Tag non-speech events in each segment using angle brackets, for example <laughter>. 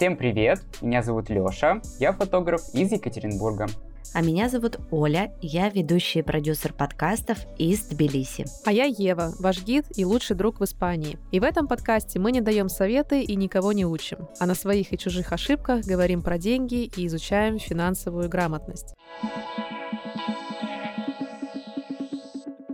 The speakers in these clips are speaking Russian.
Всем привет, меня зовут Лёша, я фотограф из Екатеринбурга. А меня зовут Оля, я ведущий и продюсер подкастов из Тбилиси. А я Ева, ваш гид и лучший друг в Испании. И в этом подкасте мы не даем советы и никого не учим, а на своих и чужих ошибках говорим про деньги и изучаем финансовую грамотность.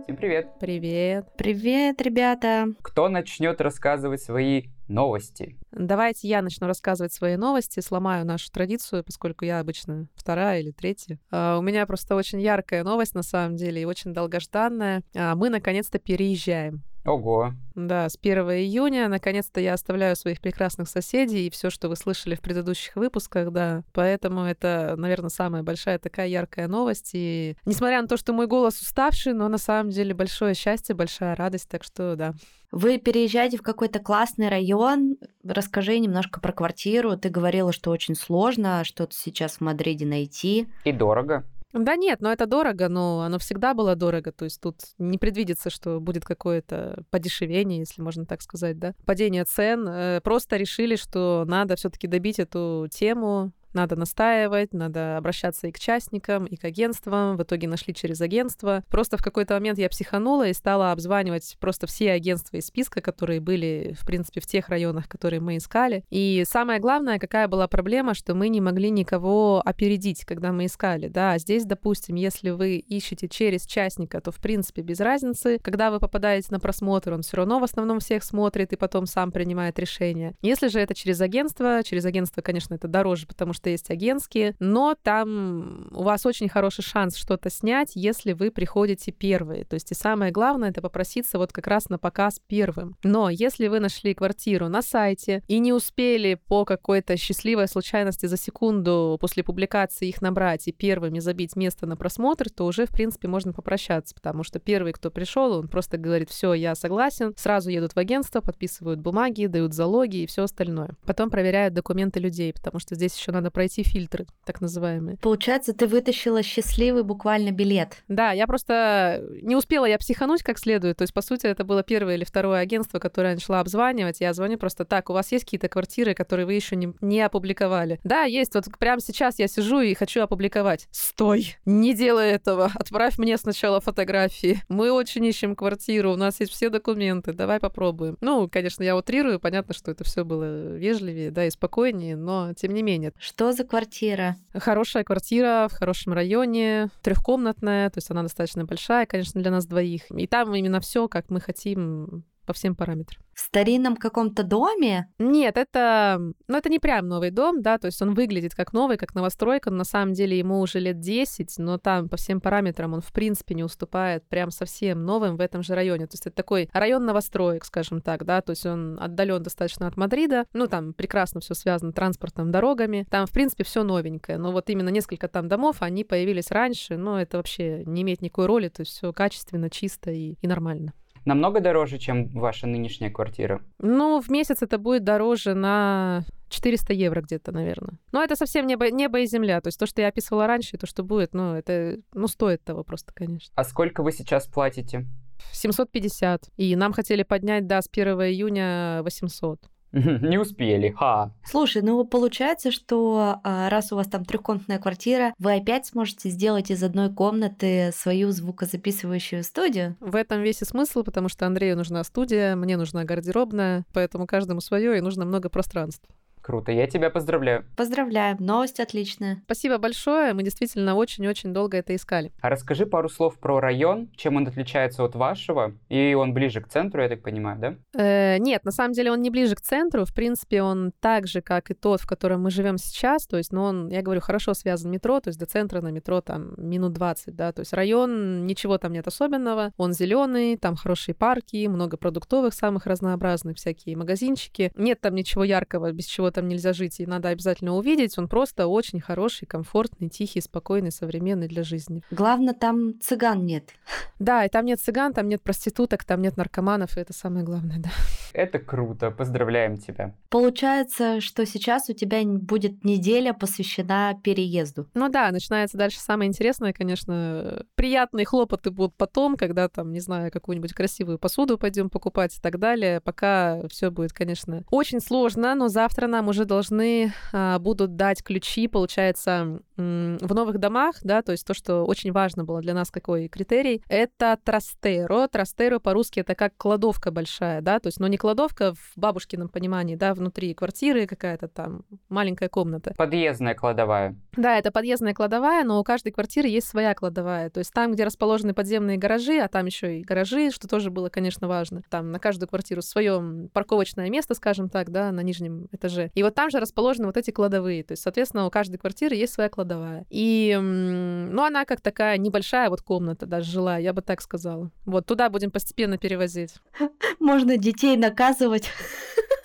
Всем привет. Привет. Привет, ребята. Кто начнет рассказывать свои новости? Давайте я начну рассказывать свои новости, сломаю нашу традицию, поскольку я обычно вторая или третья. Uh, у меня просто очень яркая новость на самом деле и очень долгожданная. Uh, мы наконец-то переезжаем. Ого. Да, с 1 июня наконец-то я оставляю своих прекрасных соседей и все, что вы слышали в предыдущих выпусках, да. Поэтому это, наверное, самая большая такая яркая новость. И несмотря на то, что мой голос уставший, но на самом деле большое счастье, большая радость, так что да. Вы переезжаете в какой-то классный район. Расскажи немножко про квартиру. Ты говорила, что очень сложно что-то сейчас в Мадриде найти. И дорого. Да нет, но это дорого, но оно всегда было дорого, то есть тут не предвидится, что будет какое-то подешевение, если можно так сказать, да, падение цен. Э, просто решили, что надо все таки добить эту тему, надо настаивать, надо обращаться и к частникам, и к агентствам. В итоге нашли через агентство. Просто в какой-то момент я психанула и стала обзванивать просто все агентства из списка, которые были, в принципе, в тех районах, которые мы искали. И самое главное, какая была проблема, что мы не могли никого опередить, когда мы искали. Да, здесь, допустим, если вы ищете через частника, то, в принципе, без разницы. Когда вы попадаете на просмотр, он все равно в основном всех смотрит и потом сам принимает решение. Если же это через агентство, через агентство, конечно, это дороже, потому что есть агентские, но там у вас очень хороший шанс что-то снять, если вы приходите первые. То есть и самое главное, это попроситься вот как раз на показ первым. Но если вы нашли квартиру на сайте и не успели по какой-то счастливой случайности за секунду после публикации их набрать и первыми забить место на просмотр, то уже, в принципе, можно попрощаться, потому что первый, кто пришел, он просто говорит, все, я согласен, сразу едут в агентство, подписывают бумаги, дают залоги и все остальное. Потом проверяют документы людей, потому что здесь еще надо пройти фильтры, так называемые. Получается, ты вытащила счастливый буквально билет. Да, я просто не успела я психануть как следует. То есть, по сути, это было первое или второе агентство, которое я начала обзванивать. Я звоню просто так, у вас есть какие-то квартиры, которые вы еще не, не опубликовали? Да, есть. Вот прямо сейчас я сижу и хочу опубликовать. Стой! Не делай этого. Отправь мне сначала фотографии. Мы очень ищем квартиру, у нас есть все документы. Давай попробуем. Ну, конечно, я утрирую. Понятно, что это все было вежливее, да, и спокойнее, но тем не менее. Что за квартира? Хорошая квартира в хорошем районе, трехкомнатная, то есть она достаточно большая, конечно, для нас двоих. И там именно все, как мы хотим по всем параметрам. В старинном каком-то доме? Нет, это, ну, это не прям новый дом, да, то есть он выглядит как новый, как новостройка, но на самом деле ему уже лет 10, но там по всем параметрам он в принципе не уступает прям совсем новым в этом же районе. То есть это такой район новостроек, скажем так, да, то есть он отдален достаточно от Мадрида, ну, там прекрасно все связано транспортом, дорогами, там в принципе все новенькое, но вот именно несколько там домов, они появились раньше, но это вообще не имеет никакой роли, то есть все качественно, чисто и, и нормально намного дороже, чем ваша нынешняя квартира? Ну, в месяц это будет дороже на 400 евро где-то, наверное. Но это совсем небо, небо и земля. То есть то, что я описывала раньше, и то, что будет, ну, это, ну, стоит того просто, конечно. А сколько вы сейчас платите? 750. И нам хотели поднять, да, с 1 июня 800. <laughs> Не успели, ха. Слушай, ну получается, что а, раз у вас там трехкомнатная квартира, вы опять сможете сделать из одной комнаты свою звукозаписывающую студию? В этом весь и смысл, потому что Андрею нужна студия, мне нужна гардеробная, поэтому каждому свое и нужно много пространства. Круто, я тебя поздравляю. Поздравляю, новость отличная. Спасибо большое, мы действительно очень-очень долго это искали. А расскажи пару слов про район, чем он отличается от вашего, и он ближе к центру, я так понимаю, да? Э, нет, на самом деле он не ближе к центру, в принципе, он так же, как и тот, в котором мы живем сейчас, то есть, но он, я говорю, хорошо связан метро, то есть до центра на метро там минут 20, да, то есть район, ничего там нет особенного, он зеленый, там хорошие парки, много продуктовых самых разнообразных, всякие магазинчики, нет там ничего яркого, без чего там нельзя жить, и надо обязательно увидеть. Он просто очень хороший, комфортный, тихий, спокойный, современный для жизни. Главное, там цыган нет. Да, и там нет цыган, там нет проституток, там нет наркоманов, и это самое главное, да. Это круто, поздравляем тебя. Получается, что сейчас у тебя будет неделя посвящена переезду. Ну да, начинается дальше самое интересное, конечно. Приятные хлопоты будут потом, когда там, не знаю, какую-нибудь красивую посуду пойдем покупать и так далее. Пока все будет, конечно, очень сложно, но завтра нам уже должны а, будут дать ключи, получается, в новых домах, да, то есть то, что очень важно было для нас, какой критерий, это трастеро. Трастеро по-русски это как кладовка большая, да, то есть, но не кладовка в бабушкином понимании, да, внутри квартиры какая-то там маленькая комната. Подъездная кладовая. Да, это подъездная кладовая, но у каждой квартиры есть своя кладовая. То есть там, где расположены подземные гаражи, а там еще и гаражи, что тоже было, конечно, важно. Там на каждую квартиру свое парковочное место, скажем так, да, на нижнем этаже. И вот там же расположены вот эти кладовые. То есть, соответственно, у каждой квартиры есть своя кладовая. И, ну, она как такая небольшая вот комната даже жилая, я бы так сказала. Вот туда будем постепенно перевозить. <laughs> Можно детей наказывать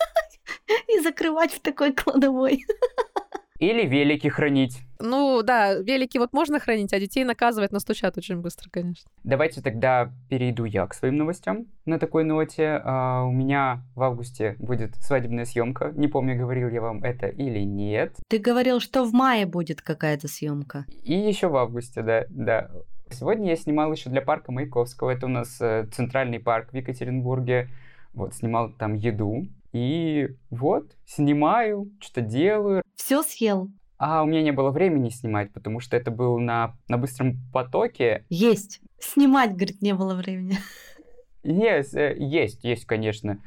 <laughs> и закрывать в такой кладовой. <laughs> Или велики хранить. Ну да, велики вот можно хранить, а детей наказывать настучат очень быстро, конечно. Давайте тогда перейду я к своим новостям. На такой ноте а, у меня в августе будет свадебная съемка. Не помню, говорил я вам это или нет. Ты говорил, что в мае будет какая-то съемка. И еще в августе, да, да. Сегодня я снимал еще для парка Маяковского. Это у нас э, центральный парк в Екатеринбурге. Вот, снимал там еду. И вот, снимаю, что-то делаю. Все съел. А у меня не было времени снимать, потому что это был на, на быстром потоке. Есть. Снимать, говорит, не было времени. Есть, э, есть, есть, конечно.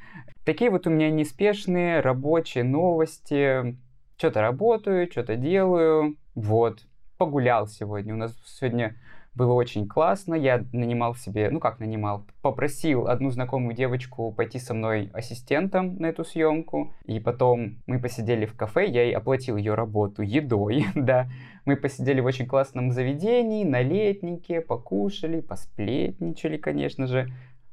Такие вот у меня неспешные рабочие новости. Что-то работаю, что-то делаю. Вот. Погулял сегодня. У нас сегодня было очень классно. Я нанимал себе, ну как нанимал, попросил одну знакомую девочку пойти со мной ассистентом на эту съемку. И потом мы посидели в кафе, я ей оплатил ее работу едой, <laughs> да. Мы посидели в очень классном заведении, на летнике, покушали, посплетничали, конечно же.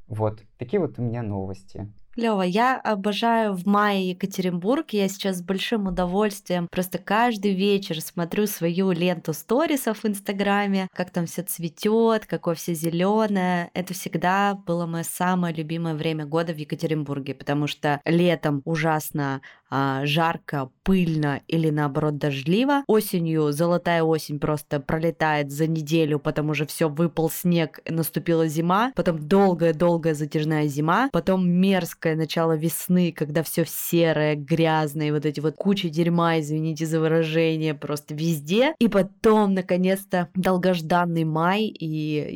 Вот, такие вот у меня новости. Лева, я обожаю в мае Екатеринбург. Я сейчас с большим удовольствием просто каждый вечер смотрю свою ленту сторисов в Инстаграме, как там все цветет, какое все зеленое. Это всегда было мое самое любимое время года в Екатеринбурге, потому что летом ужасно а, жарко, пыльно или наоборот дождливо. Осенью золотая осень просто пролетает за неделю, потому что все выпал снег, наступила зима, потом долгая-долгая затяжная зима, потом мерзкое начало весны, когда все серое, грязное, вот эти вот кучи дерьма, извините за выражение, просто везде. И потом, наконец-то, долгожданный май, и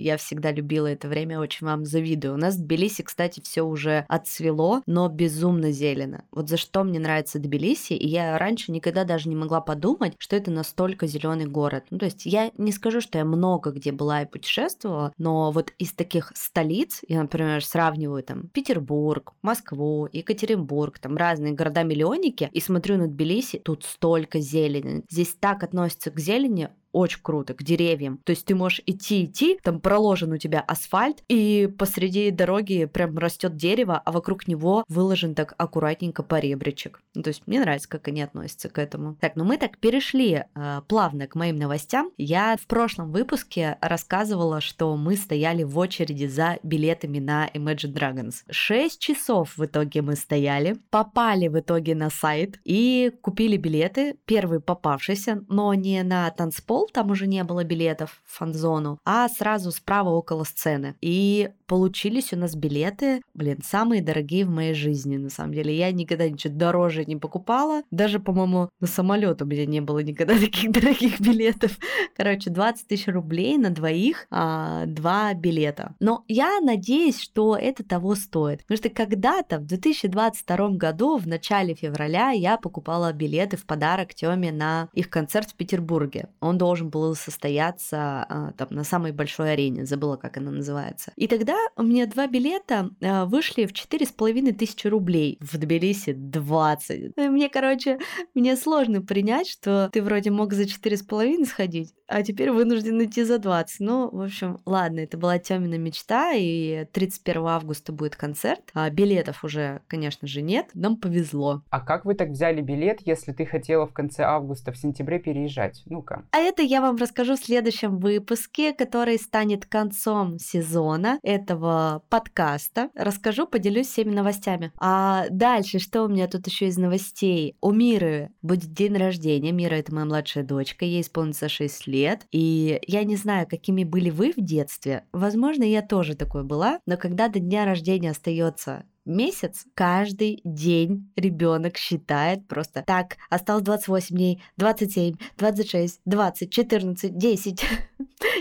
я всегда любила это время, очень вам завидую. У нас в Тбилиси, кстати, все уже отцвело, но безумно зелено. Вот за что мне нравится нравится Тбилиси, и я раньше никогда даже не могла подумать, что это настолько зеленый город. Ну, то есть я не скажу, что я много где была и путешествовала, но вот из таких столиц, я, например, сравниваю там Петербург, Москву, Екатеринбург, там разные города-миллионники, и смотрю на Тбилиси, тут столько зелени. Здесь так относятся к зелени очень круто, к деревьям. То есть ты можешь идти, идти, там проложен у тебя асфальт, и посреди дороги прям растет дерево, а вокруг него выложен так аккуратненько поребричек. Ну, то есть мне нравится, как они относятся к этому. Так, ну мы так перешли э, плавно к моим новостям. Я в прошлом выпуске рассказывала, что мы стояли в очереди за билетами на Imagine Dragons. Шесть часов в итоге мы стояли, попали в итоге на сайт и купили билеты, первый попавшийся, но не на танцпол, там уже не было билетов в фан-зону, а сразу справа около сцены. И получились у нас билеты, блин, самые дорогие в моей жизни, на самом деле. Я никогда ничего дороже не покупала. Даже, по-моему, на самолет у меня не было никогда <laughs> таких дорогих билетов. Короче, 20 тысяч рублей на двоих, а, два билета. Но я надеюсь, что это того стоит. Потому что когда-то, в 2022 году, в начале февраля, я покупала билеты в подарок Тёме на их концерт в Петербурге. Он должен был состояться а, там на самой большой арене, забыла, как она называется. И тогда у меня два билета а, вышли в четыре с половиной тысячи рублей. В Тбилиси 20. Мне, короче, мне сложно принять, что ты вроде мог за четыре с половиной сходить, а теперь вынужден идти за 20. Ну, в общем, ладно, это была Тёмина мечта, и 31 августа будет концерт. А билетов уже, конечно же, нет. Нам повезло. А как вы так взяли билет, если ты хотела в конце августа, в сентябре переезжать? Ну-ка. А это я вам расскажу в следующем выпуске, который станет концом сезона этого подкаста. Расскажу, поделюсь всеми новостями. А дальше, что у меня тут еще из новостей? У Миры будет день рождения. Мира — это моя младшая дочка, ей исполнится 6 лет. И я не знаю, какими были вы в детстве. Возможно, я тоже такой была, но когда до дня рождения остается месяц, каждый день ребенок считает просто так, осталось 28 дней, 27, 26, 20, 14, 10.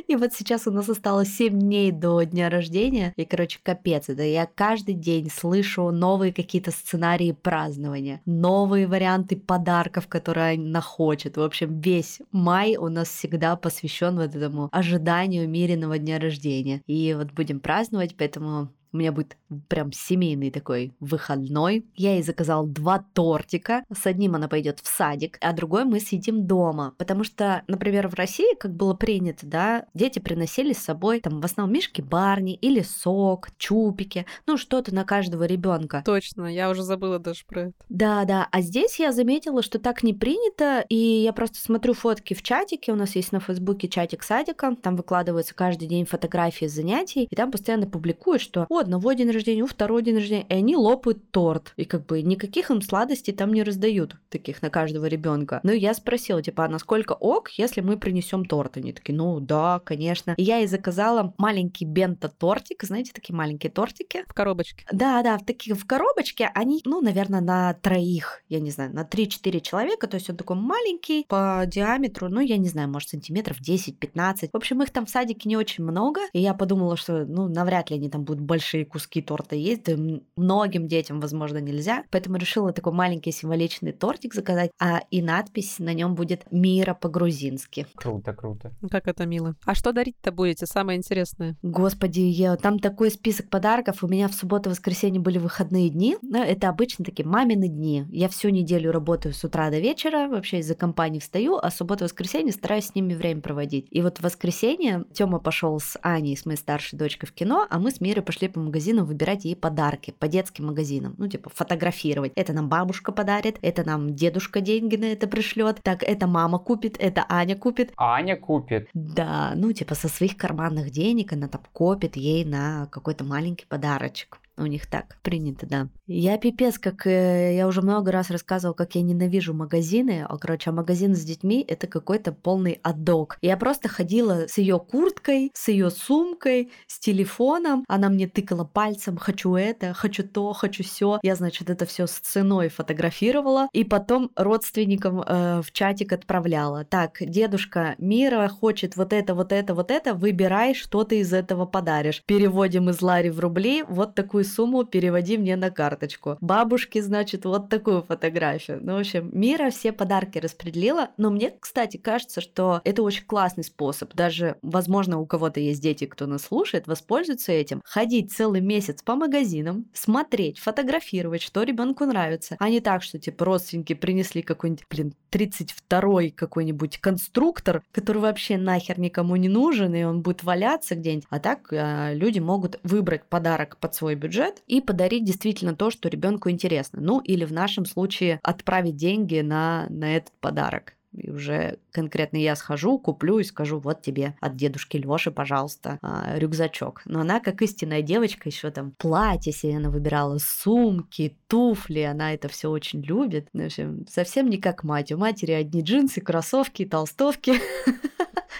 И вот сейчас у нас осталось 7 дней до дня рождения. И, короче, капец. Это я каждый день слышу новые какие-то сценарии празднования, новые варианты подарков, которые она хочет. В общем, весь май у нас всегда посвящен вот этому ожиданию миренного дня рождения. И вот будем праздновать, поэтому у меня будет прям семейный такой выходной. Я ей заказал два тортика. С одним она пойдет в садик, а другой мы сидим дома. Потому что, например, в России, как было принято, да, дети приносили с собой там в основном мишки Барни или сок, чупики, ну что-то на каждого ребенка. Точно, я уже забыла даже про это. Да, да. А здесь я заметила, что так не принято, и я просто смотрю фотки в чатике. У нас есть на Фейсбуке чатик садика, там выкладываются каждый день фотографии занятий, и там постоянно публикуют, что у одного день рождения, у второго день рождения, и они лопают торт. И как бы никаких им сладостей там не раздают, таких на каждого ребенка. Ну, я спросила, типа, а насколько ок, если мы принесем торт? Они такие, ну да, конечно. И я ей заказала маленький бента-тортик, знаете, такие маленькие тортики. В коробочке. Да, да, в таких в коробочке они, ну, наверное, на троих, я не знаю, на 3-4 человека, то есть он такой маленький по диаметру, ну, я не знаю, может, сантиметров 10-15. В общем, их там в садике не очень много, и я подумала, что, ну, навряд ли они там будут большие большие куски торта есть, да многим детям, возможно, нельзя. Поэтому решила такой маленький символичный тортик заказать, а и надпись на нем будет «Мира по-грузински». Круто, круто. Как это мило. А что дарить-то будете? Самое интересное. Господи, я, там такой список подарков. У меня в субботу и воскресенье были выходные дни. Но это обычно такие мамины дни. Я всю неделю работаю с утра до вечера, вообще из-за компании встаю, а субботу и воскресенье стараюсь с ними время проводить. И вот в воскресенье Тёма пошел с Аней, с моей старшей дочкой в кино, а мы с Мирой пошли по магазинам выбирать ей подарки, по детским магазинам. Ну, типа, фотографировать. Это нам бабушка подарит, это нам дедушка деньги на это пришлет, так, это мама купит, это Аня купит. Аня купит. Да, ну, типа, со своих карманных денег она там копит ей на какой-то маленький подарочек. У них так принято, да. Я пипец, как э, я уже много раз рассказывала, как я ненавижу магазины. А, короче, а магазин с детьми это какой-то полный адок. Я просто ходила с ее курткой, с ее сумкой, с телефоном. Она мне тыкала пальцем, хочу это, хочу то, хочу все. Я, значит, это все с ценой фотографировала и потом родственникам э, в чатик отправляла. Так, дедушка Мира хочет вот это, вот это, вот это. Выбирай, что ты из этого подаришь. Переводим из Лари в рубли. Вот такую сумму переводи мне на карточку. Бабушке, значит, вот такую фотографию. Ну, в общем, Мира все подарки распределила, но мне, кстати, кажется, что это очень классный способ. Даже, возможно, у кого-то есть дети, кто нас слушает, воспользуются этим. Ходить целый месяц по магазинам, смотреть, фотографировать, что ребенку нравится, а не так, что, типа, родственники принесли какой-нибудь, блин, 32-й какой-нибудь конструктор, который вообще нахер никому не нужен, и он будет валяться где-нибудь. А так э, люди могут выбрать подарок под свой бюджет, бюджет и подарить действительно то, что ребенку интересно. Ну или в нашем случае отправить деньги на, на этот подарок. И уже конкретно я схожу, куплю и скажу, вот тебе от дедушки Лёши, пожалуйста, а, рюкзачок. Но она, как истинная девочка, еще там платье себе она выбирала, сумки, туфли, она это все очень любит. В общем, совсем не как мать. У матери одни джинсы, кроссовки, толстовки.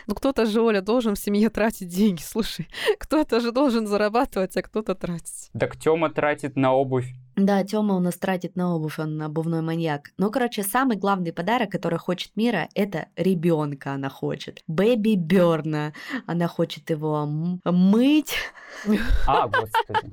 Ну, кто-то же, Оля, должен в семье тратить деньги, слушай. <laughs> Кто-то же должен зарабатывать, а кто-то тратить. Так Тёма тратит на обувь. Да, Тёма у нас тратит на обувь, он обувной маньяк. Ну, короче, самый главный подарок, который хочет Мира, это ребенка она хочет. Бэби Берна. Она хочет его мыть. А, господи.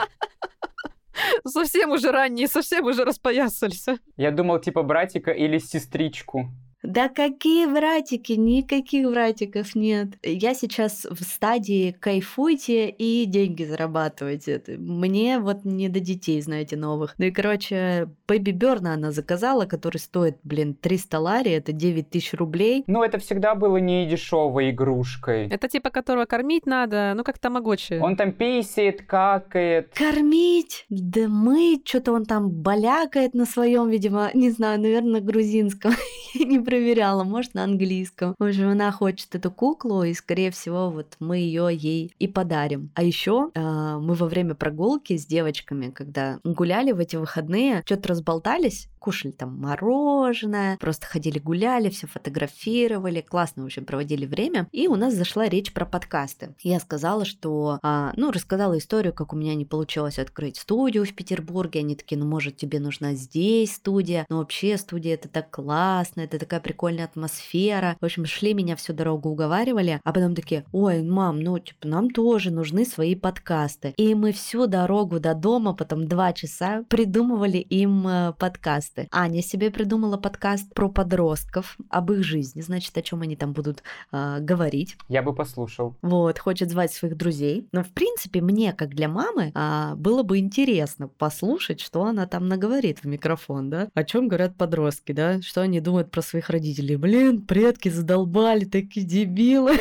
<laughs> Совсем уже ранние, совсем уже распоясались. А? Я думал, типа братика или сестричку. Да какие братики? Никаких братиков нет. Я сейчас в стадии кайфуйте и деньги зарабатывайте. Мне вот не до детей, знаете, новых. Ну и, короче, Бэби Берна она заказала, который стоит, блин, 300 лари, это 9 тысяч рублей. Ну, это всегда было не дешевой игрушкой. Это типа, которого кормить надо, ну, как тамагочи. Он там писает, какает. Кормить? Да мы, что-то он там балякает на своем, видимо, не знаю, наверное, на грузинском. <laughs> Я не проверяла, может, на английском. В общем, она хочет эту куклу, и, скорее всего, вот мы ее ей и подарим. А еще э, мы во время прогулки с девочками, когда гуляли в эти выходные, что-то разболтались, кушали там мороженое, просто ходили гуляли, все фотографировали, классно, в общем, проводили время. И у нас зашла речь про подкасты. Я сказала, что, а, ну, рассказала историю, как у меня не получилось открыть студию в Петербурге. Они такие, ну, может, тебе нужна здесь студия? Ну, вообще, студия это так классно, это такая прикольная атмосфера. В общем, шли меня всю дорогу уговаривали, а потом такие, ой, мам, ну, типа, нам тоже нужны свои подкасты. И мы всю дорогу до дома, потом два часа придумывали им э, подкаст подкасты. Аня себе придумала подкаст про подростков, об их жизни, значит, о чем они там будут э, говорить. Я бы послушал. Вот, хочет звать своих друзей. Но, в принципе, мне, как для мамы, э, было бы интересно послушать, что она там наговорит в микрофон, да? О чем говорят подростки, да? Что они думают про своих родителей. Блин, предки задолбали, такие дебилы.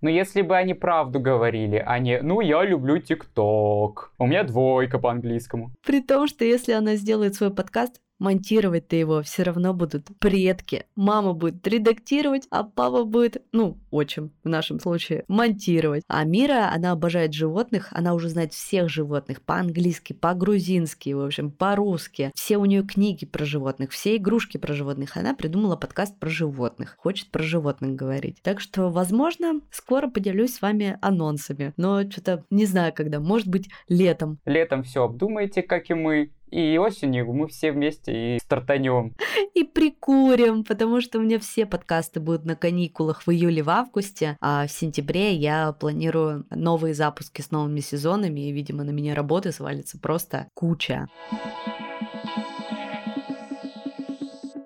Но если бы они правду говорили, а не «ну, я люблю ТикТок», у меня двойка по английскому. При том, что если она сделает свой подкаст, монтировать-то его все равно будут предки. Мама будет редактировать, а папа будет, ну, отчим в нашем случае, монтировать. А Мира, она обожает животных, она уже знает всех животных по-английски, по-грузински, в общем, по-русски. Все у нее книги про животных, все игрушки про животных. Она придумала подкаст про животных, хочет про животных говорить. Так что, возможно, скоро поделюсь с вами анонсами, но что-то не знаю когда, может быть, летом. Летом все обдумайте, как и мы, и осенью мы все вместе и стартанем. <laughs> И прикурим, потому что у меня все подкасты будут на каникулах в июле, в августе, а в сентябре я планирую новые запуски с новыми сезонами, и, видимо, на меня работы свалится просто куча.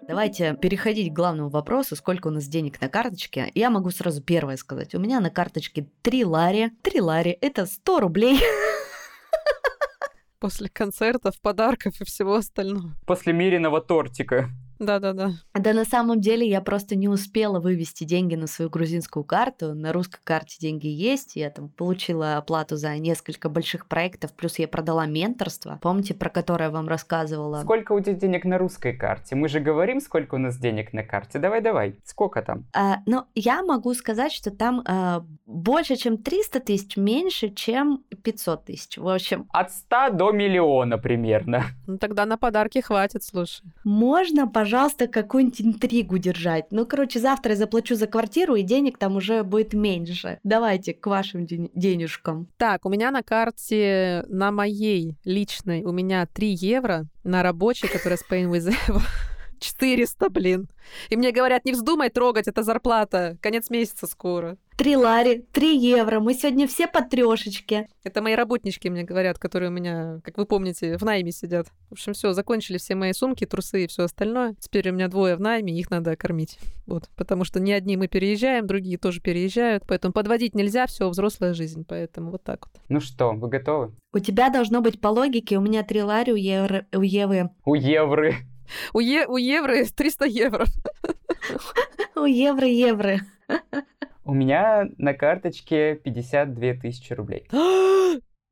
Давайте переходить к главному вопросу, сколько у нас денег на карточке. Я могу сразу первое сказать. У меня на карточке 3 лари. 3 лари – это 100 рублей. <laughs> после концертов, подарков и всего остального. После Мириного тортика. Да-да-да. Да на самом деле я просто не успела вывести деньги на свою грузинскую карту. На русской карте деньги есть. Я там получила оплату за несколько больших проектов, плюс я продала менторство. Помните, про которое я вам рассказывала? Сколько у тебя денег на русской карте? Мы же говорим, сколько у нас денег на карте. Давай-давай, сколько там? А, ну, я могу сказать, что там а, больше, чем 300 тысяч, меньше, чем 500 тысяч. В общем... От 100 до миллиона примерно. Ну, тогда на подарки хватит, слушай. Можно, пожалуйста, пожалуйста, какую-нибудь интригу держать. Ну, короче, завтра я заплачу за квартиру, и денег там уже будет меньше. Давайте к вашим ден- денежкам. Так, у меня на карте, на моей личной, у меня 3 евро, на рабочей, которая с Painwith 400, блин. И мне говорят, не вздумай трогать, это зарплата, конец месяца скоро. Три лари, три евро, мы сегодня все по трешечке. Это мои работнички мне говорят, которые у меня, как вы помните, в найме сидят. В общем, все, закончили все мои сумки, трусы и все остальное. Теперь у меня двое в найме, их надо кормить. Вот, потому что не одни мы переезжаем, другие тоже переезжают, поэтому подводить нельзя, все, взрослая жизнь, поэтому вот так вот. Ну что, вы готовы? У тебя должно быть по логике, у меня три лари, у, евро, у Евы... У Евры. У, е- у евро <laughs> 300 евро. У евро евро. У меня на карточке 52 тысячи рублей.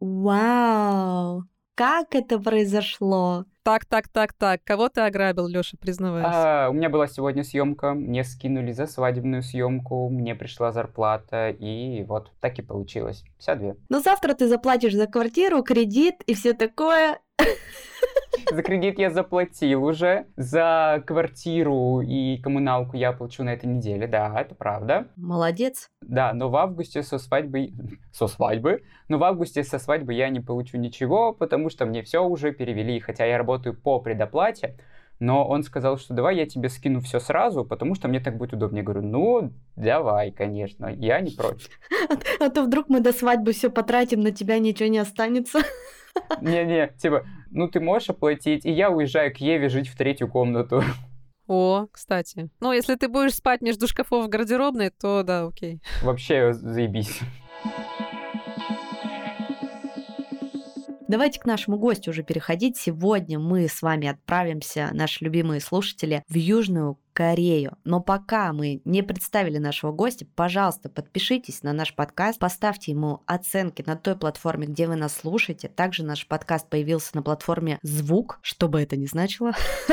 Вау! Как это произошло? Так, так, так, так. Кого ты ограбил, Лёша, признавайся? А, у меня была сегодня съемка, мне скинули за свадебную съемку, мне пришла зарплата, и вот так и получилось. 52. Ну завтра ты заплатишь за квартиру, кредит и все такое. <laughs> <laughs> За кредит я заплатил уже. За квартиру и коммуналку я плачу на этой неделе. Да, это правда. Молодец. Да, но в августе со свадьбы... <laughs> Со свадьбы? Но в августе со свадьбы я не получу ничего, потому что мне все уже перевели. Хотя я работаю по предоплате, но он сказал, что давай я тебе скину все сразу, потому что мне так будет удобнее. Я говорю, ну, давай, конечно, я не против. <laughs> А то вдруг мы до свадьбы все потратим, на тебя ничего не останется. Не-не, типа, ну ты можешь оплатить, и я уезжаю к Еве жить в третью комнату. О, кстати. Ну, если ты будешь спать между шкафов в гардеробной, то да, окей. Вообще заебись. Давайте к нашему гостю уже переходить. Сегодня мы с вами отправимся, наши любимые слушатели, в Южную Корею. Но пока мы не представили нашего гостя, пожалуйста, подпишитесь на наш подкаст, поставьте ему оценки на той платформе, где вы нас слушаете. Также наш подкаст появился на платформе Звук, что бы это ни значило. <laughs>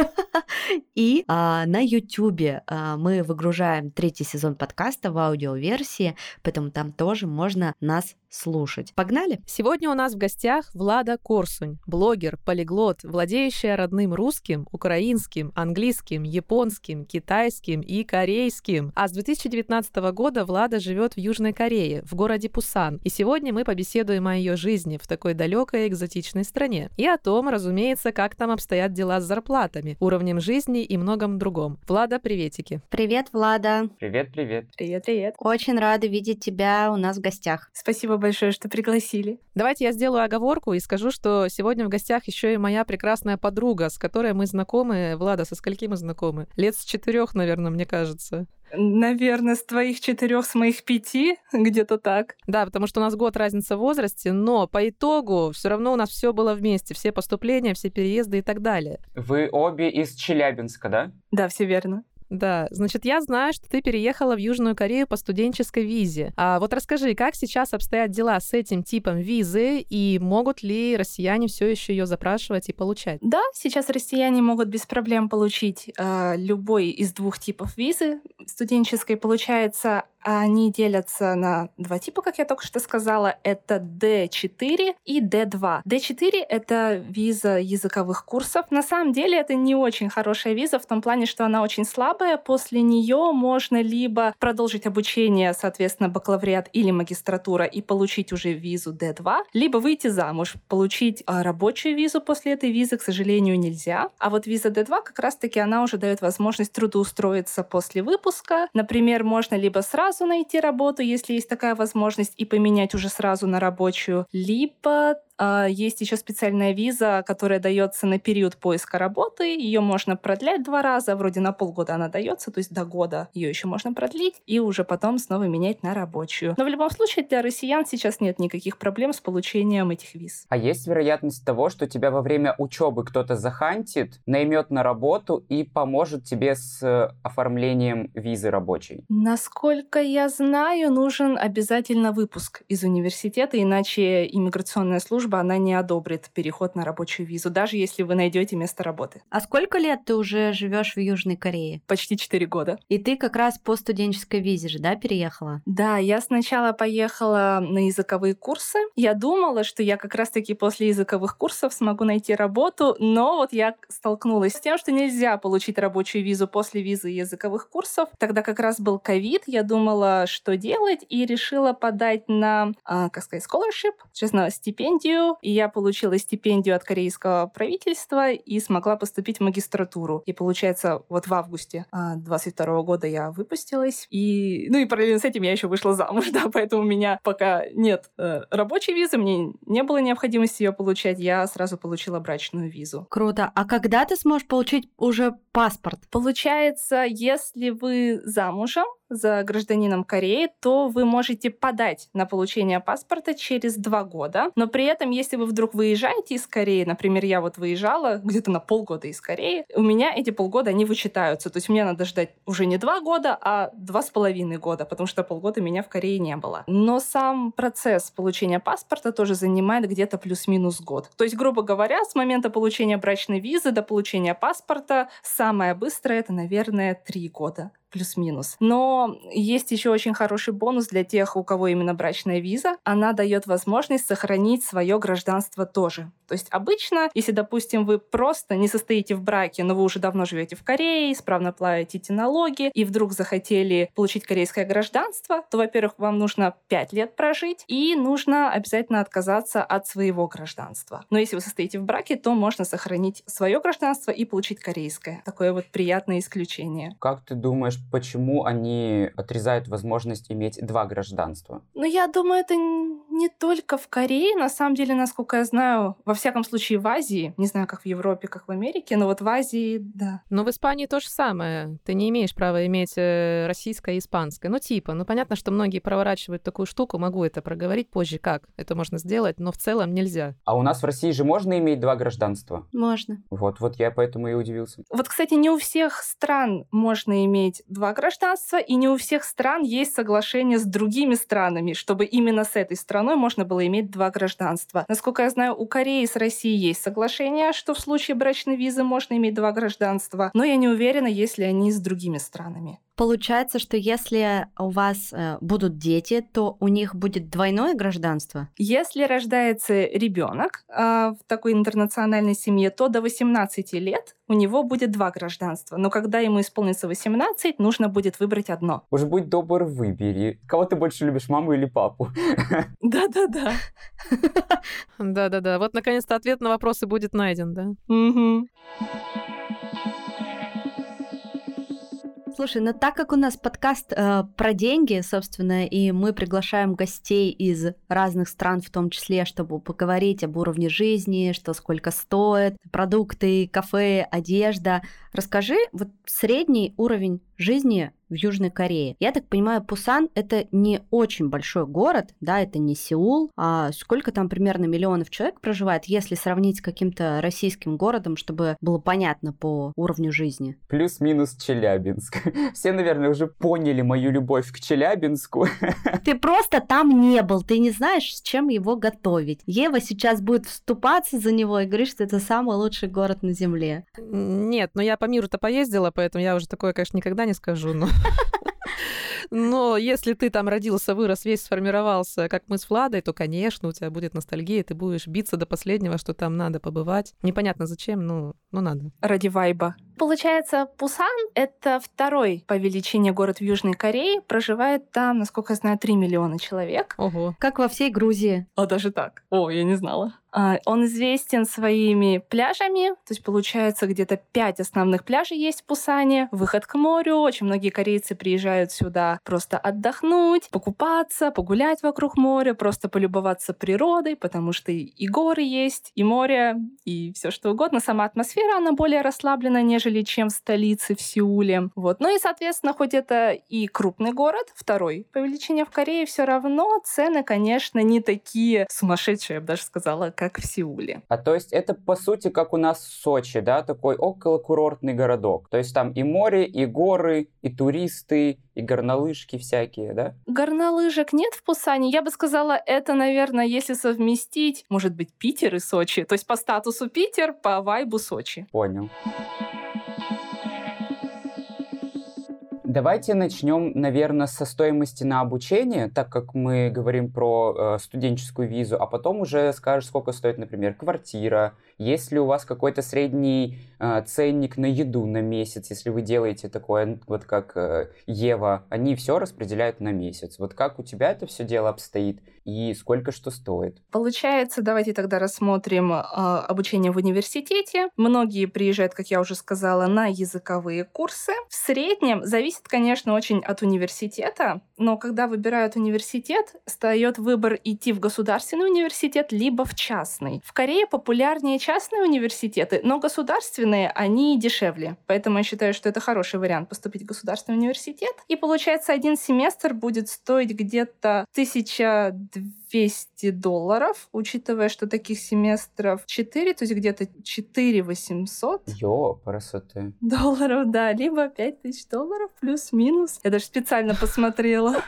И а, на YouTube а, мы выгружаем третий сезон подкаста в аудиоверсии, поэтому там тоже можно нас слушать. Погнали? Сегодня у нас в гостях Влада Корсунь, блогер, полиглот, владеющая родным русским, украинским, английским, японским, китайским и корейским. А с 2019 года Влада живет в Южной Корее, в городе Пусан. И сегодня мы побеседуем о ее жизни в такой далекой экзотичной стране. И о том, разумеется, как там обстоят дела с зарплатами, уровнем жизни и многом другом. Влада, приветики. Привет, Влада. Привет, привет. Привет, привет. Очень рада видеть тебя у нас в гостях. Спасибо большое, что пригласили. Давайте я сделаю оговорку и скажу, что сегодня в гостях еще и моя прекрасная подруга, с которой мы знакомы. Влада, со скольки мы знакомы? Лет с четырех, наверное, мне кажется. Наверное, с твоих четырех, с моих пяти, где-то так. Да, потому что у нас год разница в возрасте, но по итогу все равно у нас все было вместе, все поступления, все переезды и так далее. Вы обе из Челябинска, да? Да, все верно. Да, значит, я знаю, что ты переехала в Южную Корею по студенческой визе. А вот расскажи, как сейчас обстоят дела с этим типом визы и могут ли россияне все еще ее запрашивать и получать? Да, сейчас россияне могут без проблем получить э, любой из двух типов визы студенческой. Получается, они делятся на два типа, как я только что сказала. Это D4 и D2. D4 — это виза языковых курсов. На самом деле это не очень хорошая виза в том плане, что она очень слабая. После нее можно либо продолжить обучение, соответственно, бакалавриат или магистратура и получить уже визу D2, либо выйти замуж, получить а, рабочую визу после этой визы, к сожалению, нельзя. А вот виза D2 как раз-таки она уже дает возможность трудоустроиться после выпуска. Например, можно либо сразу сразу найти работу, если есть такая возможность, и поменять уже сразу на рабочую, либо есть еще специальная виза, которая дается на период поиска работы. Ее можно продлять два раза, вроде на полгода она дается, то есть до года ее еще можно продлить, и уже потом снова менять на рабочую. Но в любом случае для россиян сейчас нет никаких проблем с получением этих виз. А есть вероятность того, что тебя во время учебы кто-то захантит, наймет на работу и поможет тебе с э, оформлением визы рабочей? Насколько я знаю, нужен обязательно выпуск из университета, иначе иммиграционная служба служба, она не одобрит переход на рабочую визу, даже если вы найдете место работы. А сколько лет ты уже живешь в Южной Корее? Почти 4 года. И ты как раз по студенческой визе же, да, переехала? Да, я сначала поехала на языковые курсы. Я думала, что я как раз-таки после языковых курсов смогу найти работу, но вот я столкнулась с тем, что нельзя получить рабочую визу после визы языковых курсов. Тогда как раз был ковид, я думала, что делать, и решила подать на, а, как сказать, scholarship, честно, стипендию стипендию, и я получила стипендию от корейского правительства и смогла поступить в магистратуру. И получается, вот в августе 22 а, года я выпустилась, и, ну и параллельно с этим я еще вышла замуж, <laughs> да, поэтому у меня пока нет э, рабочей визы, мне не было необходимости ее получать, я сразу получила брачную визу. Круто. А когда ты сможешь получить уже паспорт? Получается, если вы замужем, за гражданином Кореи, то вы можете подать на получение паспорта через два года. Но при этом, если вы вдруг выезжаете из Кореи, например, я вот выезжала где-то на полгода из Кореи, у меня эти полгода, они вычитаются. То есть мне надо ждать уже не два года, а два с половиной года, потому что полгода меня в Корее не было. Но сам процесс получения паспорта тоже занимает где-то плюс-минус год. То есть, грубо говоря, с момента получения брачной визы до получения паспорта самое быстрое это, наверное, три года плюс-минус. Но есть еще очень хороший бонус для тех, у кого именно брачная виза. Она дает возможность сохранить свое гражданство тоже. То есть обычно, если, допустим, вы просто не состоите в браке, но вы уже давно живете в Корее, исправно платите налоги, и вдруг захотели получить корейское гражданство, то, во-первых, вам нужно 5 лет прожить, и нужно обязательно отказаться от своего гражданства. Но если вы состоите в браке, то можно сохранить свое гражданство и получить корейское. Такое вот приятное исключение. Как ты думаешь, почему они отрезают возможность иметь два гражданства? Ну, я думаю, это не только в Корее. На самом деле, насколько я знаю, во всяком случае, в Азии, не знаю, как в Европе, как в Америке, но вот в Азии, да. Но в Испании то же самое. Ты не имеешь права иметь э, российское и испанское. Ну, типа, ну, понятно, что многие проворачивают такую штуку, могу это проговорить позже, как это можно сделать, но в целом нельзя. А у нас в России же можно иметь два гражданства? Можно. Вот, вот я поэтому и удивился. Вот, кстати, не у всех стран можно иметь два гражданства, и не у всех стран есть соглашение с другими странами, чтобы именно с этой страной можно было иметь два гражданства. Насколько я знаю, у Кореи с Россией есть соглашение, что в случае брачной визы можно иметь два гражданства, но я не уверена, есть ли они с другими странами. Получается, что если у вас э, будут дети, то у них будет двойное гражданство? Если рождается ребенок э, в такой интернациональной семье, то до 18 лет у него будет два гражданства. Но когда ему исполнится 18, нужно будет выбрать одно. Уж будь добр, выбери. Кого ты больше любишь, маму или папу? <laughs> Да-да-да. <laughs> Да-да-да. Вот, наконец-то, ответ на вопросы будет найден, да? Мгм. Слушай, ну так как у нас подкаст э, про деньги, собственно, и мы приглашаем гостей из разных стран, в том числе, чтобы поговорить об уровне жизни, что сколько стоит, продукты, кафе, одежда. Расскажи вот средний уровень жизни в Южной Корее. Я так понимаю, Пусан это не очень большой город, да, это не Сеул. А сколько там примерно миллионов человек проживает, если сравнить с каким-то российским городом, чтобы было понятно по уровню жизни? Плюс-минус Челябинск. <laughs> Все, наверное, уже поняли мою любовь к Челябинску. <laughs> Ты просто там не был, ты не знаешь, с чем его готовить. Ева сейчас будет вступаться за него и говорит, что это самый лучший город на Земле. Нет, но я по миру-то поездила, поэтому я уже такое, конечно, никогда не скажу, но... Но если ты там родился, вырос, весь сформировался, как мы с Владой, то, конечно, у тебя будет ностальгия, ты будешь биться до последнего, что там надо побывать. Непонятно зачем, но, но надо. Ради вайба. Получается, Пусан — это второй по величине город в Южной Корее. Проживает там, насколько я знаю, 3 миллиона человек. Ого. Как во всей Грузии. А даже так? О, я не знала. А, Он известен своими пляжами, то есть получается где-то пять основных пляжей есть в Пусане, выход к морю, очень многие корейцы приезжают сюда просто отдохнуть, покупаться, погулять вокруг моря, просто полюбоваться природой, потому что и и горы есть, и море, и все что угодно. Сама атмосфера, она более расслаблена, нежели чем в столице, в Сеуле. Вот. Ну и, соответственно, хоть это и крупный город, второй по величине в Корее, все равно цены, конечно, не такие сумасшедшие, я бы даже сказала, как в Сеуле. А то есть это по сути как у нас Сочи, да, такой околокурортный городок. То есть там и море, и горы, и туристы, и горнолыжки всякие, да? Горнолыжек нет в Пусане. Я бы сказала, это, наверное, если совместить, может быть, Питер и Сочи. То есть по статусу Питер, по вайбу Сочи. Понял. Давайте начнем, наверное, со стоимости на обучение, так как мы говорим про э, студенческую визу, а потом уже скажешь, сколько стоит, например, квартира, есть ли у вас какой-то средний э, ценник на еду на месяц, если вы делаете такое, вот как э, Ева, они все распределяют на месяц. Вот как у тебя это все дело обстоит и сколько что стоит? Получается, давайте тогда рассмотрим э, обучение в университете. Многие приезжают, как я уже сказала, на языковые курсы. В среднем зависит, конечно, очень от университета, но когда выбирают университет, встает выбор идти в государственный университет либо в частный. В Корее популярнее частные университеты, но государственные, они дешевле. Поэтому я считаю, что это хороший вариант поступить в государственный университет. И получается, один семестр будет стоить где-то 1200 долларов, учитывая, что таких семестров 4, то есть где-то 4 800 Ё, красоты. <laughs> долларов, да, либо 5000 долларов плюс-минус. Я даже специально посмотрела. <laughs>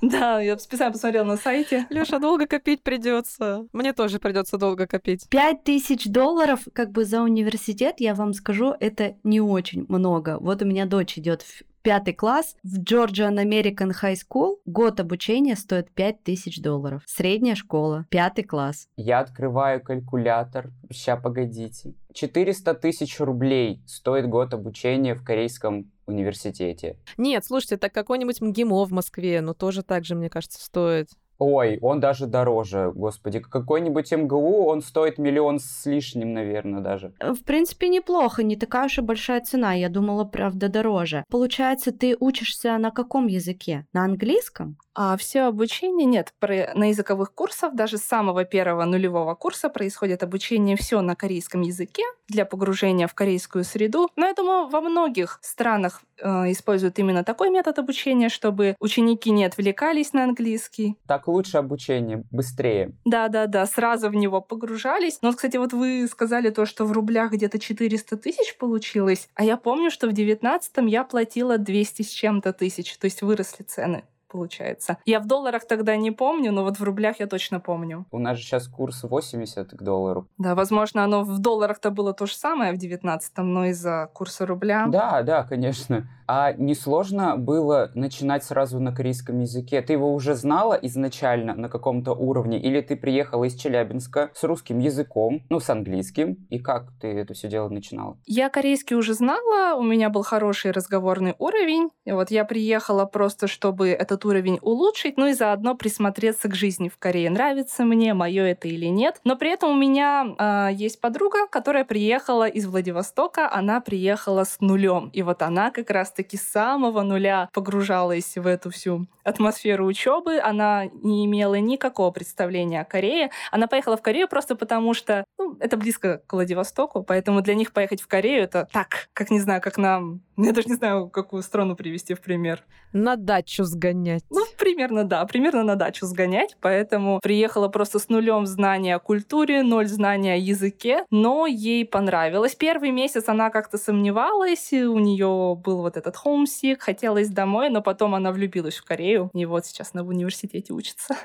Да, я специально посмотрела на сайте. Лёша, долго копить придется. Мне тоже придется долго копить. Пять тысяч долларов как бы за университет, я вам скажу, это не очень много. Вот у меня дочь идет пятый класс в Georgian American High School. Год обучения стоит пять тысяч долларов. Средняя школа, пятый класс. Я открываю калькулятор. Ща, погодите. 400 тысяч рублей стоит год обучения в корейском университете. Нет, слушайте, так какой-нибудь МГИМО в Москве, ну тоже так же, мне кажется, стоит. Ой, он даже дороже, господи. Какой-нибудь МГУ, он стоит миллион с лишним, наверное, даже. Э, в принципе, неплохо, не такая уж и большая цена. Я думала, правда, дороже. Получается, ты учишься на каком языке? На английском? А все обучение нет. Про, на языковых курсах даже с самого первого нулевого курса происходит обучение все на корейском языке для погружения в корейскую среду. Но я думаю, во многих странах э, используют именно такой метод обучения, чтобы ученики не отвлекались на английский. Так лучше обучение, быстрее. Да-да-да, сразу в него погружались. Но, кстати, вот вы сказали то, что в рублях где-то 400 тысяч получилось, а я помню, что в 19 я платила 200 с чем-то тысяч, то есть выросли цены получается. Я в долларах тогда не помню, но вот в рублях я точно помню. У нас же сейчас курс 80 к доллару. Да, возможно, оно в долларах-то было то же самое в 19-м, но из-за курса рубля. Да, да, конечно. А несложно было начинать сразу на корейском языке? Ты его уже знала изначально на каком-то уровне? Или ты приехала из Челябинска с русским языком, ну, с английским? И как ты это все дело начинала? Я корейский уже знала, у меня был хороший разговорный уровень. И вот я приехала просто, чтобы этот уровень улучшить, ну и заодно присмотреться к жизни в Корее. Нравится мне, мое это или нет. Но при этом у меня э, есть подруга, которая приехала из Владивостока, она приехала с нулем. И вот она как раз таки с самого нуля погружалась в эту всю атмосферу учебы. Она не имела никакого представления о Корее. Она поехала в Корею просто потому, что ну, это близко к Владивостоку, поэтому для них поехать в Корею это так, как не знаю, как нам... <laughs> Я даже не знаю, какую страну привести в пример. На дачу сгонять. Ну, примерно, да, примерно на дачу сгонять. Поэтому приехала просто с нулем знания о культуре, ноль знания о языке, но ей понравилось. Первый месяц она как-то сомневалась, у нее был вот этот homesick, хотелось домой, но потом она влюбилась в Корею, и вот сейчас она в университете учится.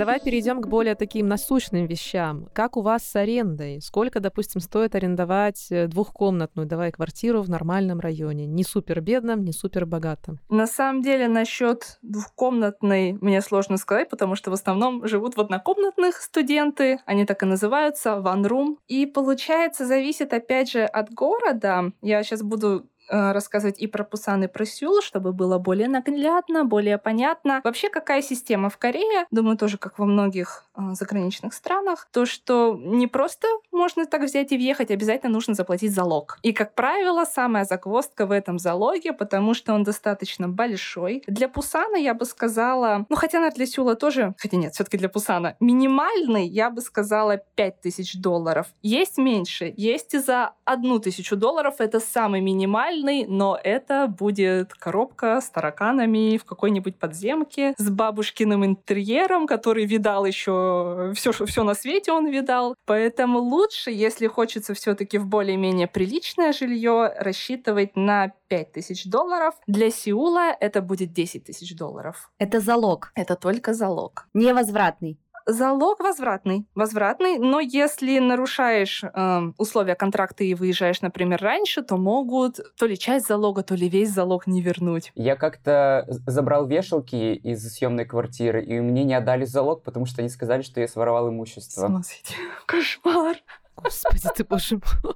Давай перейдем к более таким насущным вещам. Как у вас с арендой? Сколько, допустим, стоит арендовать э, двухкомнатную, давай, квартиру в нормальном районе? Не супер бедном, не супер богатом. На самом деле, насчет двухкомнатной мне сложно сказать, потому что в основном живут в однокомнатных студенты, они так и называются, one room. И получается, зависит опять же от города. Я сейчас буду рассказывать и про Пусан, и про Сеул, чтобы было более наглядно, более понятно. Вообще, какая система в Корее, думаю, тоже как во многих э, заграничных странах, то, что не просто можно так взять и въехать, обязательно нужно заплатить залог. И, как правило, самая загвоздка в этом залоге, потому что он достаточно большой. Для Пусана я бы сказала, ну, хотя на для Сеула тоже, хотя нет, все таки для Пусана, минимальный, я бы сказала, 5000 долларов. Есть меньше, есть и за одну тысячу долларов, это самый минимальный, нормальный, но это будет коробка с тараканами в какой-нибудь подземке с бабушкиным интерьером, который видал еще все, все на свете он видал. Поэтому лучше, если хочется все-таки в более-менее приличное жилье, рассчитывать на 5000 долларов. Для Сеула это будет 10 тысяч долларов. Это залог. Это только залог. Невозвратный. Залог возвратный. Возвратный, но если нарушаешь э, условия контракта и выезжаешь, например, раньше, то могут то ли часть залога, то ли весь залог не вернуть. Я как-то забрал вешалки из съемной квартиры, и мне не отдали залог, потому что они сказали, что я своровал имущество. Смотрите, <laughs> кошмар. Господи ты, боже мой.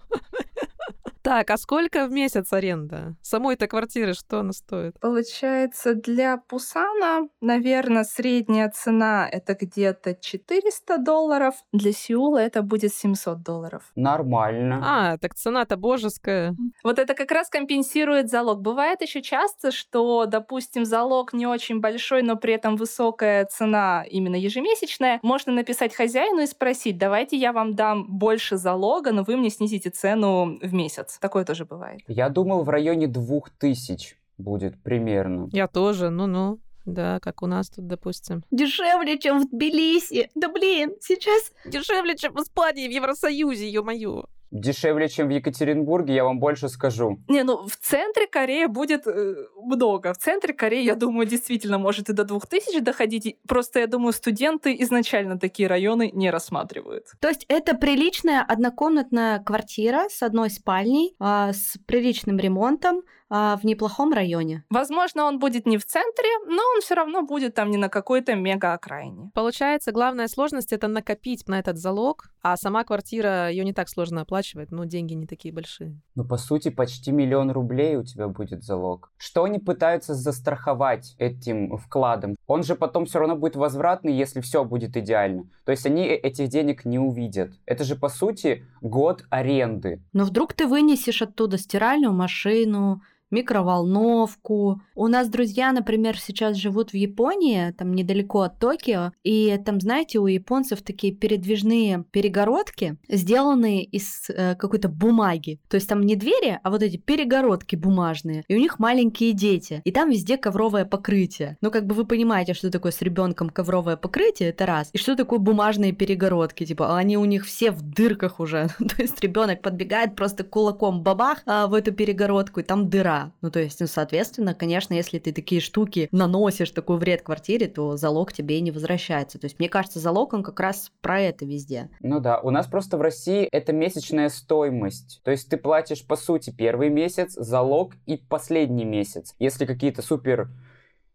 Так, а сколько в месяц аренда? Самой-то квартиры что она стоит? Получается, для Пусана, наверное, средняя цена это где-то 400 долларов. Для Сеула это будет 700 долларов. Нормально. А, так цена-то божеская. Вот это как раз компенсирует залог. Бывает еще часто, что, допустим, залог не очень большой, но при этом высокая цена именно ежемесячная. Можно написать хозяину и спросить, давайте я вам дам больше залога, но вы мне снизите цену в месяц. Такое тоже бывает. Я думал, в районе двух тысяч будет примерно. Я тоже, ну-ну. Да, как у нас тут, допустим. Дешевле, чем в Тбилиси. Да блин, сейчас... Дешевле, чем в Испании, в Евросоюзе, ё-моё дешевле, чем в Екатеринбурге, я вам больше скажу. Не, ну в центре Кореи будет э, много. В центре Кореи, я думаю, действительно может и до двух тысяч доходить. Просто, я думаю, студенты изначально такие районы не рассматривают. То есть это приличная однокомнатная квартира с одной спальней, э, с приличным ремонтом, а в неплохом районе. Возможно, он будет не в центре, но он все равно будет там не на какой-то мега окраине. Получается, главная сложность это накопить на этот залог, а сама квартира ее не так сложно оплачивать, но деньги не такие большие. Ну, по сути, почти миллион рублей у тебя будет залог. Что они пытаются застраховать этим вкладом? Он же потом все равно будет возвратный, если все будет идеально. То есть они э, этих денег не увидят. Это же, по сути, год аренды. Но вдруг ты вынесешь оттуда стиральную машину, микроволновку. У нас друзья, например, сейчас живут в Японии, там недалеко от Токио, и там, знаете, у японцев такие передвижные перегородки, сделанные из э, какой-то бумаги. То есть там не двери, а вот эти перегородки бумажные. И у них маленькие дети. И там везде ковровое покрытие. Ну, как бы вы понимаете, что такое с ребенком ковровое покрытие, это раз. И что такое бумажные перегородки? Типа, они у них все в дырках уже. <laughs> То есть ребенок подбегает просто кулаком бабах а, в эту перегородку, и там дыра. Ну, то есть, ну, соответственно, конечно, если ты такие штуки наносишь такой вред квартире, то залог тебе не возвращается. То есть, мне кажется, залог, он как раз про это везде. Ну да, у нас просто в России это месячная стоимость. То есть, ты платишь, по сути, первый месяц, залог и последний месяц. Если какие-то супер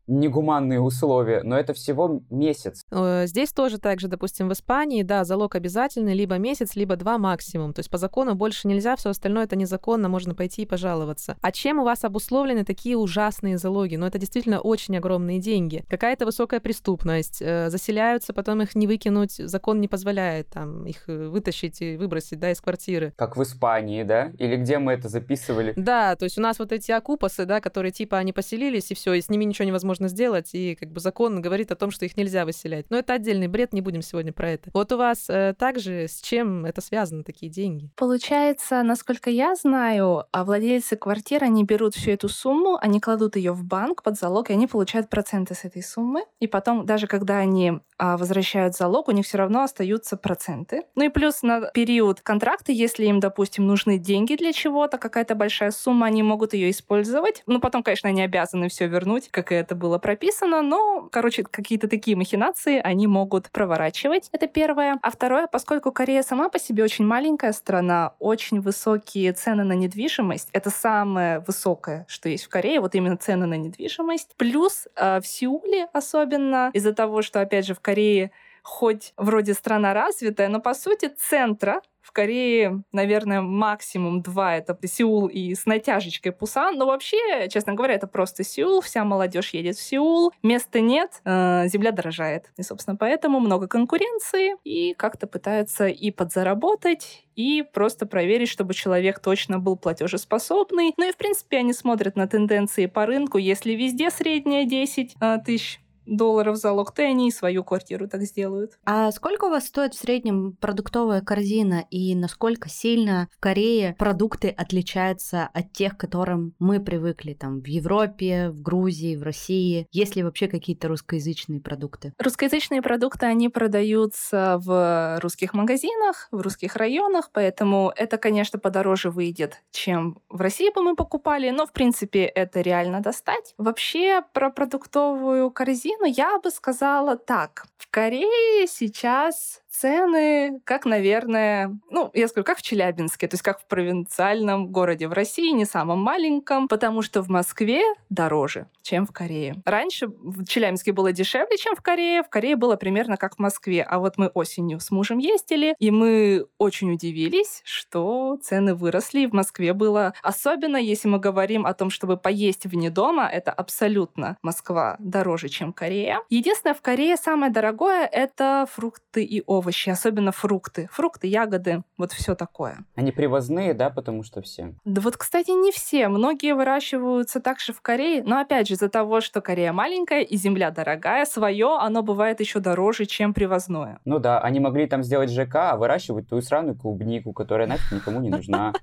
негуманные условия, но это всего месяц. Э, здесь тоже так же, допустим, в Испании, да, залог обязательный либо месяц, либо два максимум. То есть по закону больше нельзя, все остальное это незаконно, можно пойти и пожаловаться. А чем у вас обусловлены такие ужасные залоги? Ну, это действительно очень огромные деньги. Какая-то высокая преступность, э, заселяются, потом их не выкинуть, закон не позволяет там их э, вытащить и выбросить, да, из квартиры. Как в Испании, да? Или где мы это записывали? Да, то есть у нас вот эти окупасы, да, которые типа они поселились, и все, и с ними ничего невозможно можно сделать, и как бы закон говорит о том, что их нельзя выселять. Но это отдельный бред, не будем сегодня про это. Вот у вас э, также с чем это связано, такие деньги? Получается, насколько я знаю, а владельцы квартир, они берут всю эту сумму, они кладут ее в банк под залог, и они получают проценты с этой суммы. И потом, даже когда они возвращают залог, у них все равно остаются проценты. Ну и плюс на период контракта, если им, допустим, нужны деньги для чего-то, какая-то большая сумма, они могут ее использовать. Ну, потом, конечно, они обязаны все вернуть, как это было было прописано, но, короче, какие-то такие махинации они могут проворачивать. Это первое. А второе, поскольку Корея сама по себе очень маленькая страна, очень высокие цены на недвижимость. Это самое высокое, что есть в Корее, вот именно цены на недвижимость. Плюс э, в Сеуле особенно из-за того, что, опять же, в Корее хоть вроде страна развитая, но по сути центра в Корее, наверное, максимум два. Это Сеул и с натяжечкой Пусан. Но вообще, честно говоря, это просто Сеул. Вся молодежь едет в Сеул. Места нет, э, земля дорожает. И, собственно, поэтому много конкуренции. И как-то пытаются и подзаработать, и просто проверить, чтобы человек точно был платежеспособный. Ну и, в принципе, они смотрят на тенденции по рынку. Если везде средняя 10 э, тысяч долларов залог, то и они и свою квартиру так сделают. А сколько у вас стоит в среднем продуктовая корзина и насколько сильно в Корее продукты отличаются от тех, к которым мы привыкли там в Европе, в Грузии, в России? Есть ли вообще какие-то русскоязычные продукты? Русскоязычные продукты, они продаются в русских магазинах, в русских районах, поэтому это, конечно, подороже выйдет, чем в России бы мы покупали, но, в принципе, это реально достать. Вообще, про продуктовую корзину ну, я бы сказала так. В Корее сейчас цены, как, наверное, ну, я скажу, как в Челябинске, то есть как в провинциальном городе в России, не самом маленьком, потому что в Москве дороже, чем в Корее. Раньше в Челябинске было дешевле, чем в Корее, в Корее было примерно как в Москве, а вот мы осенью с мужем ездили, и мы очень удивились, что цены выросли, и в Москве было, особенно если мы говорим о том, чтобы поесть вне дома, это абсолютно Москва дороже, чем Корея. Единственное, в Корее самое дорогое — это фрукты и овощи овощи, особенно фрукты. Фрукты, ягоды, вот все такое. Они привозные, да, потому что все? Да вот, кстати, не все. Многие выращиваются также в Корее, но опять же из-за того, что Корея маленькая и земля дорогая, свое оно бывает еще дороже, чем привозное. Ну да, они могли там сделать ЖК, а выращивать ту сраную клубнику, которая нафиг никому не нужна.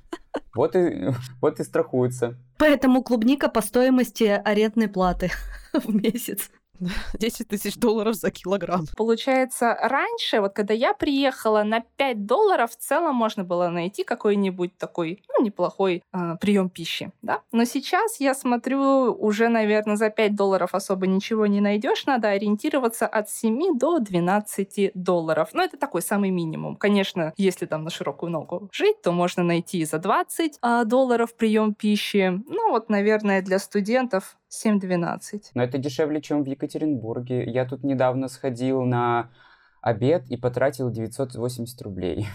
Вот и, вот и страхуются. Поэтому клубника по стоимости арендной платы <laughs> в месяц. <laughs> 10 тысяч долларов за килограмм. Получается, раньше, вот когда я приехала, на 5 долларов в целом можно было найти какой-нибудь такой, ну, неплохой э, прием пищи, да. Но сейчас я смотрю, уже, наверное, за 5 долларов особо ничего не найдешь, надо ориентироваться от 7 до 12 долларов. Но это такой самый минимум. Конечно, если там на широкую ногу жить, то можно найти за 20 э, а, долларов прием пищи. Ну, вот, наверное, для студентов 7-12. Но это дешевле, чем в Екатеринбурге. Я тут недавно сходил на обед и потратил 980 рублей.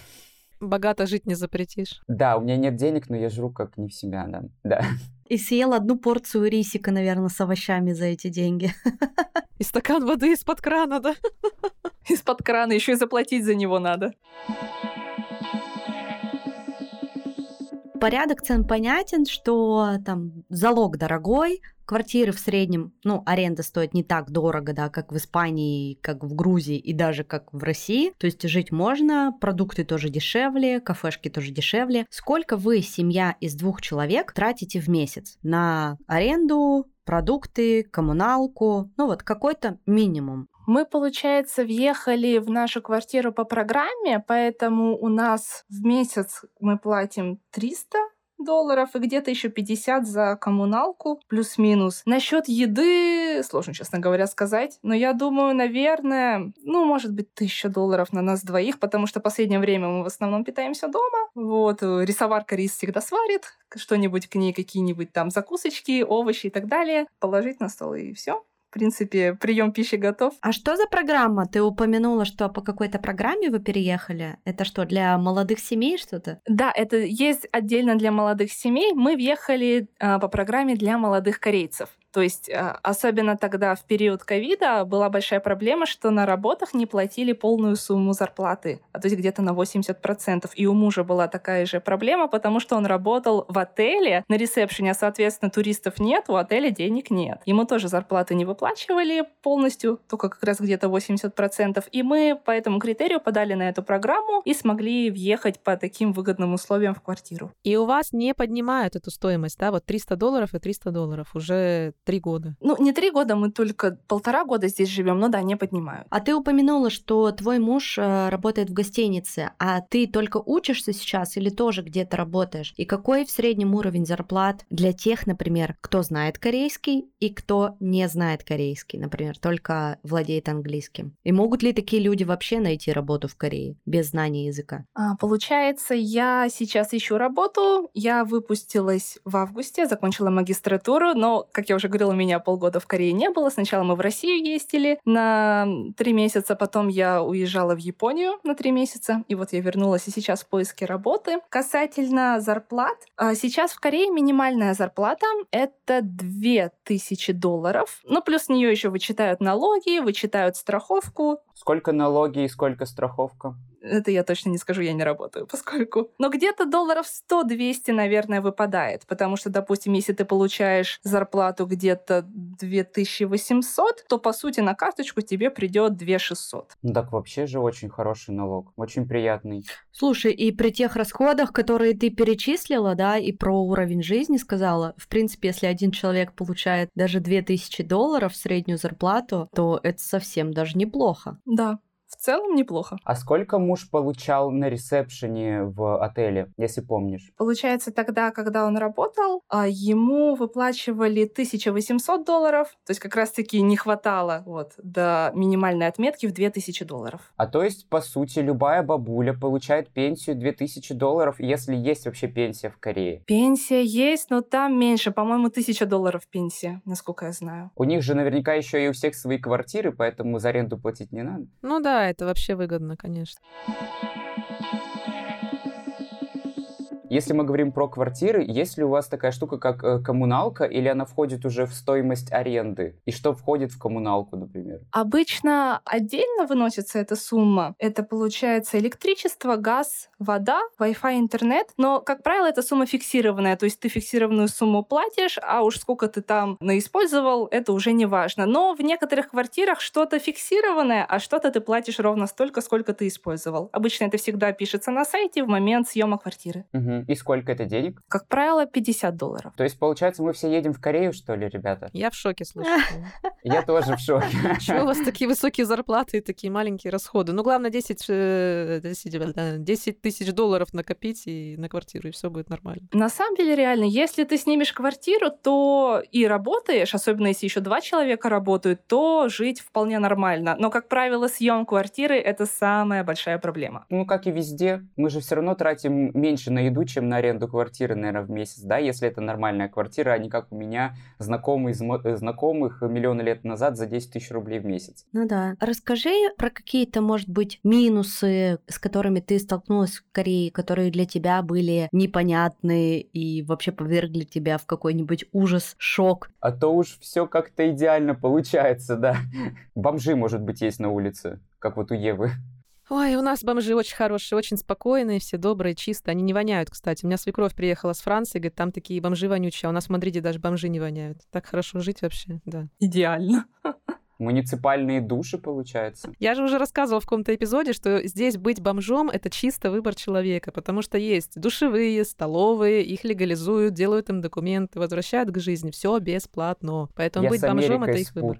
Богато жить не запретишь. Да, у меня нет денег, но я жру как не в себя, да. да. И съел одну порцию рисика, наверное, с овощами за эти деньги. <laughs> И стакан воды из-под крана, да? Из-под крана, еще и заплатить за него надо. Порядок цен понятен, что там залог дорогой, квартиры в среднем, ну, аренда стоит не так дорого, да, как в Испании, как в Грузии и даже как в России. То есть жить можно, продукты тоже дешевле, кафешки тоже дешевле. Сколько вы, семья из двух человек, тратите в месяц на аренду, продукты, коммуналку, ну вот какой-то минимум. Мы, получается, въехали в нашу квартиру по программе, поэтому у нас в месяц мы платим 300 долларов и где-то еще 50 за коммуналку, плюс-минус. Насчет еды сложно, честно говоря, сказать, но я думаю, наверное, ну, может быть, 1000 долларов на нас двоих, потому что в последнее время мы в основном питаемся дома. Вот, рисоварка рис всегда сварит, что-нибудь к ней, какие-нибудь там закусочки, овощи и так далее, положить на стол и все в принципе, прием пищи готов. А что за программа? Ты упомянула, что по какой-то программе вы переехали? Это что, для молодых семей что-то? Да, это есть отдельно для молодых семей. Мы въехали а, по программе для молодых корейцев. То есть а, особенно тогда в период ковида была большая проблема, что на работах не платили полную сумму зарплаты, а то есть где-то на 80%. И у мужа была такая же проблема, потому что он работал в отеле на ресепшене, а, соответственно, туристов нет, у отеля денег нет. Ему тоже зарплаты не выплачивали полностью, только как раз где-то 80%. И мы по этому критерию подали на эту программу и смогли въехать по таким выгодным условиям в квартиру. И у вас не поднимают эту стоимость, да, вот 300 долларов и 300 долларов уже Три года. Ну, не три года, мы только полтора года здесь живем, но да, не поднимают. А ты упомянула, что твой муж э, работает в гостинице, а ты только учишься сейчас или тоже где-то работаешь? И какой в среднем уровень зарплат для тех, например, кто знает корейский и кто не знает корейский, например, только владеет английским? И могут ли такие люди вообще найти работу в Корее без знания языка? А, получается, я сейчас ищу работу. Я выпустилась в августе, закончила магистратуру, но, как я уже говорила, меня полгода в Корее не было. Сначала мы в Россию ездили на три месяца, потом я уезжала в Японию на три месяца, и вот я вернулась и сейчас в поиске работы. Касательно зарплат, а, сейчас в Корее минимальная зарплата — это 2000 долларов. Ну, плюс с нее еще вычитают налоги, вычитают страховку. Сколько налоги и сколько страховка? Это я точно не скажу, я не работаю, <laughs> поскольку. Но где-то долларов 100-200, наверное, выпадает. Потому что, допустим, если ты получаешь зарплату где-то 2800, то, по сути, на карточку тебе придет 2600. Ну так вообще же очень хороший налог, очень приятный. Слушай, и при тех расходах, которые ты перечислила, да, и про уровень жизни сказала, в принципе, если один человек получает даже 2000 долларов среднюю зарплату, то это совсем даже неплохо. Да, целом неплохо. А сколько муж получал на ресепшене в отеле, если помнишь? Получается, тогда, когда он работал, а, ему выплачивали 1800 долларов, то есть как раз-таки не хватало вот, до минимальной отметки в 2000 долларов. А то есть, по сути, любая бабуля получает пенсию 2000 долларов, если есть вообще пенсия в Корее? Пенсия есть, но там меньше, по-моему, 1000 долларов пенсия, насколько я знаю. У них же наверняка еще и у всех свои квартиры, поэтому за аренду платить не надо. Ну да, это вообще выгодно, конечно. Если мы говорим про квартиры, есть ли у вас такая штука, как э, коммуналка, или она входит уже в стоимость аренды? И что входит в коммуналку, например? Обычно отдельно выносится эта сумма. Это получается электричество, газ, вода, Wi-Fi, интернет. Но, как правило, эта сумма фиксированная. То есть ты фиксированную сумму платишь, а уж сколько ты там наиспользовал, это уже не важно. Но в некоторых квартирах что-то фиксированное, а что-то ты платишь ровно столько, сколько ты использовал. Обычно это всегда пишется на сайте в момент съема квартиры. Угу. И сколько это денег? Как правило, 50 долларов. То есть, получается, мы все едем в Корею, что ли, ребята? Я в шоке, слушайте. <laughs> Я тоже в шоке. <laughs> Чего у вас такие высокие зарплаты и такие маленькие расходы? Ну, главное, 10, э, 10, да, 10 тысяч долларов накопить и на квартиру, и все будет нормально. На самом деле, реально, если ты снимешь квартиру, то и работаешь, особенно если еще два человека работают, то жить вполне нормально. Но, как правило, съем квартиры — это самая большая проблема. Ну, как и везде, мы же все равно тратим меньше на еду, чем на аренду квартиры, наверное, в месяц, да, если это нормальная квартира, а не как у меня, знакомый э, знакомых миллионы лет назад за 10 тысяч рублей в месяц. Ну да. Расскажи про какие-то, может быть, минусы, с которыми ты столкнулась в Корее, которые для тебя были непонятны и вообще повергли тебя в какой-нибудь ужас, шок. А то уж все как-то идеально получается, да. Бомжи, может быть, есть на улице, как вот у Евы. Ой, у нас бомжи очень хорошие, очень спокойные, все добрые, чистые. Они не воняют, кстати. У меня свекровь приехала с Франции, говорит, там такие бомжи вонючие, а у нас в Мадриде даже бомжи не воняют. Так хорошо жить вообще, да. Идеально. Муниципальные души, получается. Я же уже рассказывала в каком-то эпизоде, что здесь быть бомжом — это чисто выбор человека, потому что есть душевые, столовые, их легализуют, делают им документы, возвращают к жизни. Все бесплатно. Поэтому Я быть бомжом — это их выбор.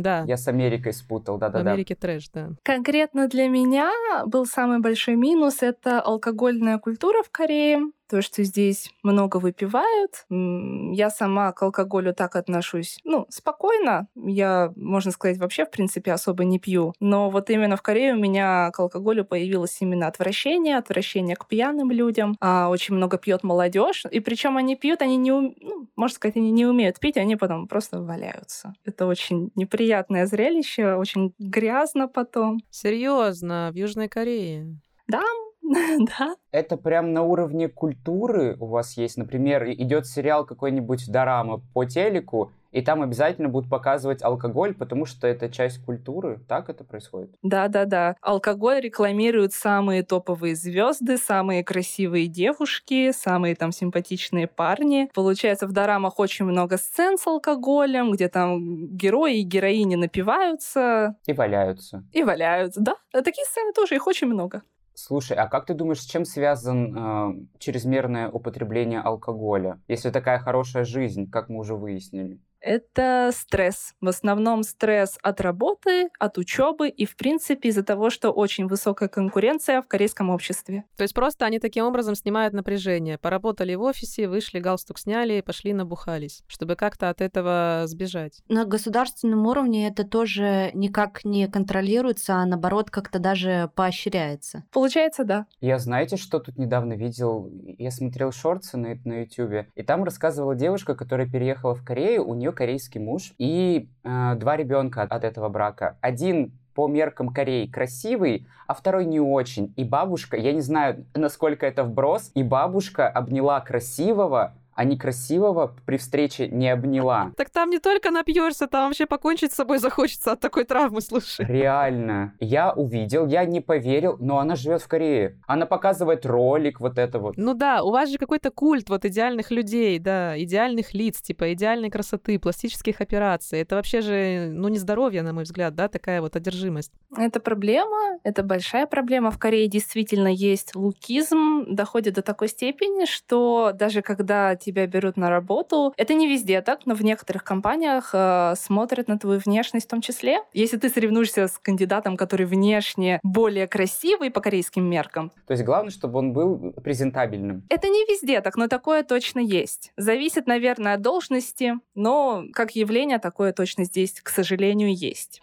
Да, Я с Америкой спутал, в да-да-да. Америке трэш, да. Конкретно для меня был самый большой минус — это алкогольная культура в Корее. То, что здесь много выпивают. Я сама к алкоголю так отношусь, ну, спокойно. Я, можно сказать, вообще, в принципе, особо не пью. Но вот именно в Корее у меня к алкоголю появилось именно отвращение, отвращение к пьяным людям. А очень много пьет молодежь. И причем они пьют, они не, ум- ну, можно сказать, они не умеют пить, они потом просто валяются. Это очень неприятное зрелище, очень грязно потом. Серьезно, в Южной Корее. Да, <laughs> Это прям на уровне культуры у вас есть, например, идет сериал какой-нибудь Дорама по телеку, и там обязательно будут показывать алкоголь, потому что это часть культуры. Так это происходит? да, да, да. Алкоголь рекламируют самые топовые звезды, самые красивые девушки, самые там симпатичные парни. Получается, в дорамах очень много сцен с алкоголем, где там герои и героини напиваются И валяются. и валяются. Да, такие сцены тоже, их очень много. Слушай, а как ты думаешь, с чем связан э, чрезмерное употребление алкоголя? Если такая хорошая жизнь, как мы уже выяснили. Это стресс. В основном стресс от работы, от учебы и, в принципе, из-за того, что очень высокая конкуренция в корейском обществе. То есть просто они таким образом снимают напряжение. Поработали в офисе, вышли, галстук сняли, пошли набухались, чтобы как-то от этого сбежать. На государственном уровне это тоже никак не контролируется, а наоборот как-то даже поощряется. Получается, да. Я знаете, что тут недавно видел? Я смотрел шорты на, на YouTube, и там рассказывала девушка, которая переехала в Корею, у нее корейский муж и э, два ребенка от этого брака. Один по меркам Кореи красивый, а второй не очень. И бабушка, я не знаю, насколько это вброс, и бабушка обняла красивого, а некрасивого при встрече не обняла. <laughs> Так там не только напьешься, там вообще покончить с собой захочется от такой травмы, слушай. Реально. Я увидел, я не поверил, но она живет в Корее. Она показывает ролик вот это вот. Ну да, у вас же какой-то культ вот идеальных людей, да, идеальных лиц, типа идеальной красоты, пластических операций. Это вообще же, ну, не здоровье, на мой взгляд, да, такая вот одержимость. Это проблема, это большая проблема. В Корее действительно есть лукизм, доходит до такой степени, что даже когда тебя берут на работу, это не везде так, но в некоторых компаниях э, смотрят на твою внешность в том числе. Если ты соревнуешься с кандидатом, который внешне более красивый по корейским меркам, То есть главное, чтобы он был презентабельным. это не везде так, но такое точно есть. Зависит, наверное, от должности, но как явление такое точно здесь, к сожалению, есть.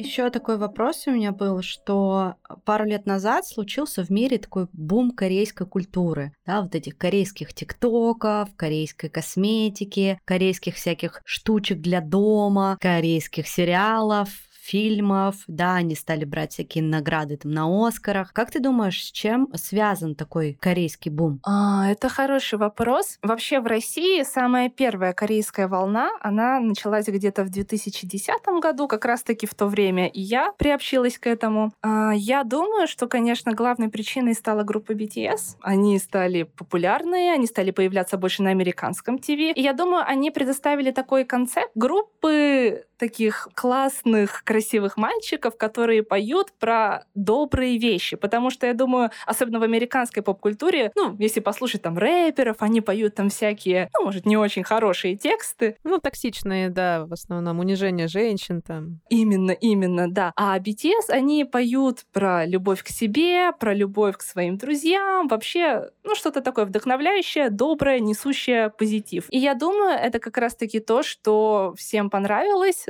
Еще такой вопрос у меня был, что пару лет назад случился в мире такой бум корейской культуры, да, вот этих корейских тиктоков, корейской косметики, корейских всяких штучек для дома, корейских сериалов, фильмов, да, они стали брать всякие награды там на Оскарах. Как ты думаешь, с чем связан такой корейский бум? А, это хороший вопрос. Вообще в России самая первая корейская волна, она началась где-то в 2010 году, как раз-таки в то время и я приобщилась к этому. А, я думаю, что, конечно, главной причиной стала группа BTS. Они стали популярные, они стали появляться больше на американском ТВ. И я думаю, они предоставили такой концепт группы таких классных, красивых мальчиков, которые поют про добрые вещи. Потому что, я думаю, особенно в американской поп-культуре, ну, если послушать там рэперов, они поют там всякие, ну, может, не очень хорошие тексты. Ну, токсичные, да, в основном, унижение женщин там. Именно, именно, да. А BTS, они поют про любовь к себе, про любовь к своим друзьям, вообще, ну, что-то такое вдохновляющее, доброе, несущее позитив. И я думаю, это как раз-таки то, что всем понравилось,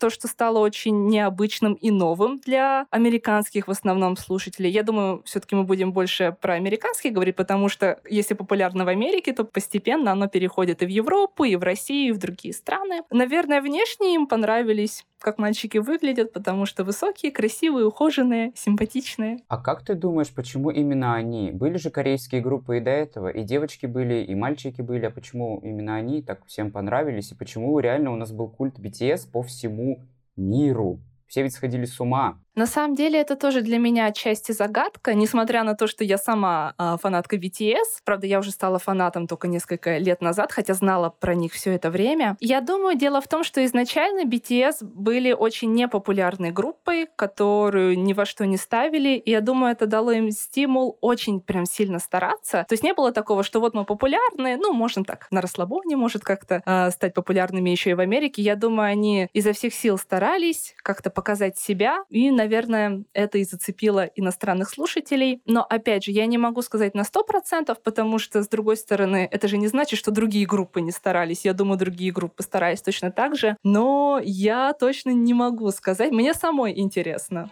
то, что стало очень необычным и новым для американских в основном слушателей. Я думаю, все-таки мы будем больше про американские говорить, потому что если популярно в Америке, то постепенно оно переходит и в Европу, и в Россию, и в другие страны. Наверное, внешне им понравились как мальчики выглядят, потому что высокие, красивые, ухоженные, симпатичные. А как ты думаешь, почему именно они? Были же корейские группы и до этого, и девочки были, и мальчики были, а почему именно они так всем понравились, и почему реально у нас был культ BTS по всему миру? Все ведь сходили с ума. На самом деле это тоже для меня отчасти загадка, несмотря на то, что я сама э, фанатка BTS. Правда, я уже стала фанатом только несколько лет назад, хотя знала про них все это время. Я думаю, дело в том, что изначально BTS были очень непопулярной группой, которую ни во что не ставили, и я думаю, это дало им стимул очень прям сильно стараться. То есть не было такого, что вот мы популярны, ну, можно так, на расслабоне, может как-то э, стать популярными еще и в Америке. Я думаю, они изо всех сил старались как-то показать себя и, наверное, это и зацепило иностранных слушателей. Но, опять же, я не могу сказать на 100%, потому что, с другой стороны, это же не значит, что другие группы не старались. Я думаю, другие группы старались точно так же. Но я точно не могу сказать. Мне самой интересно.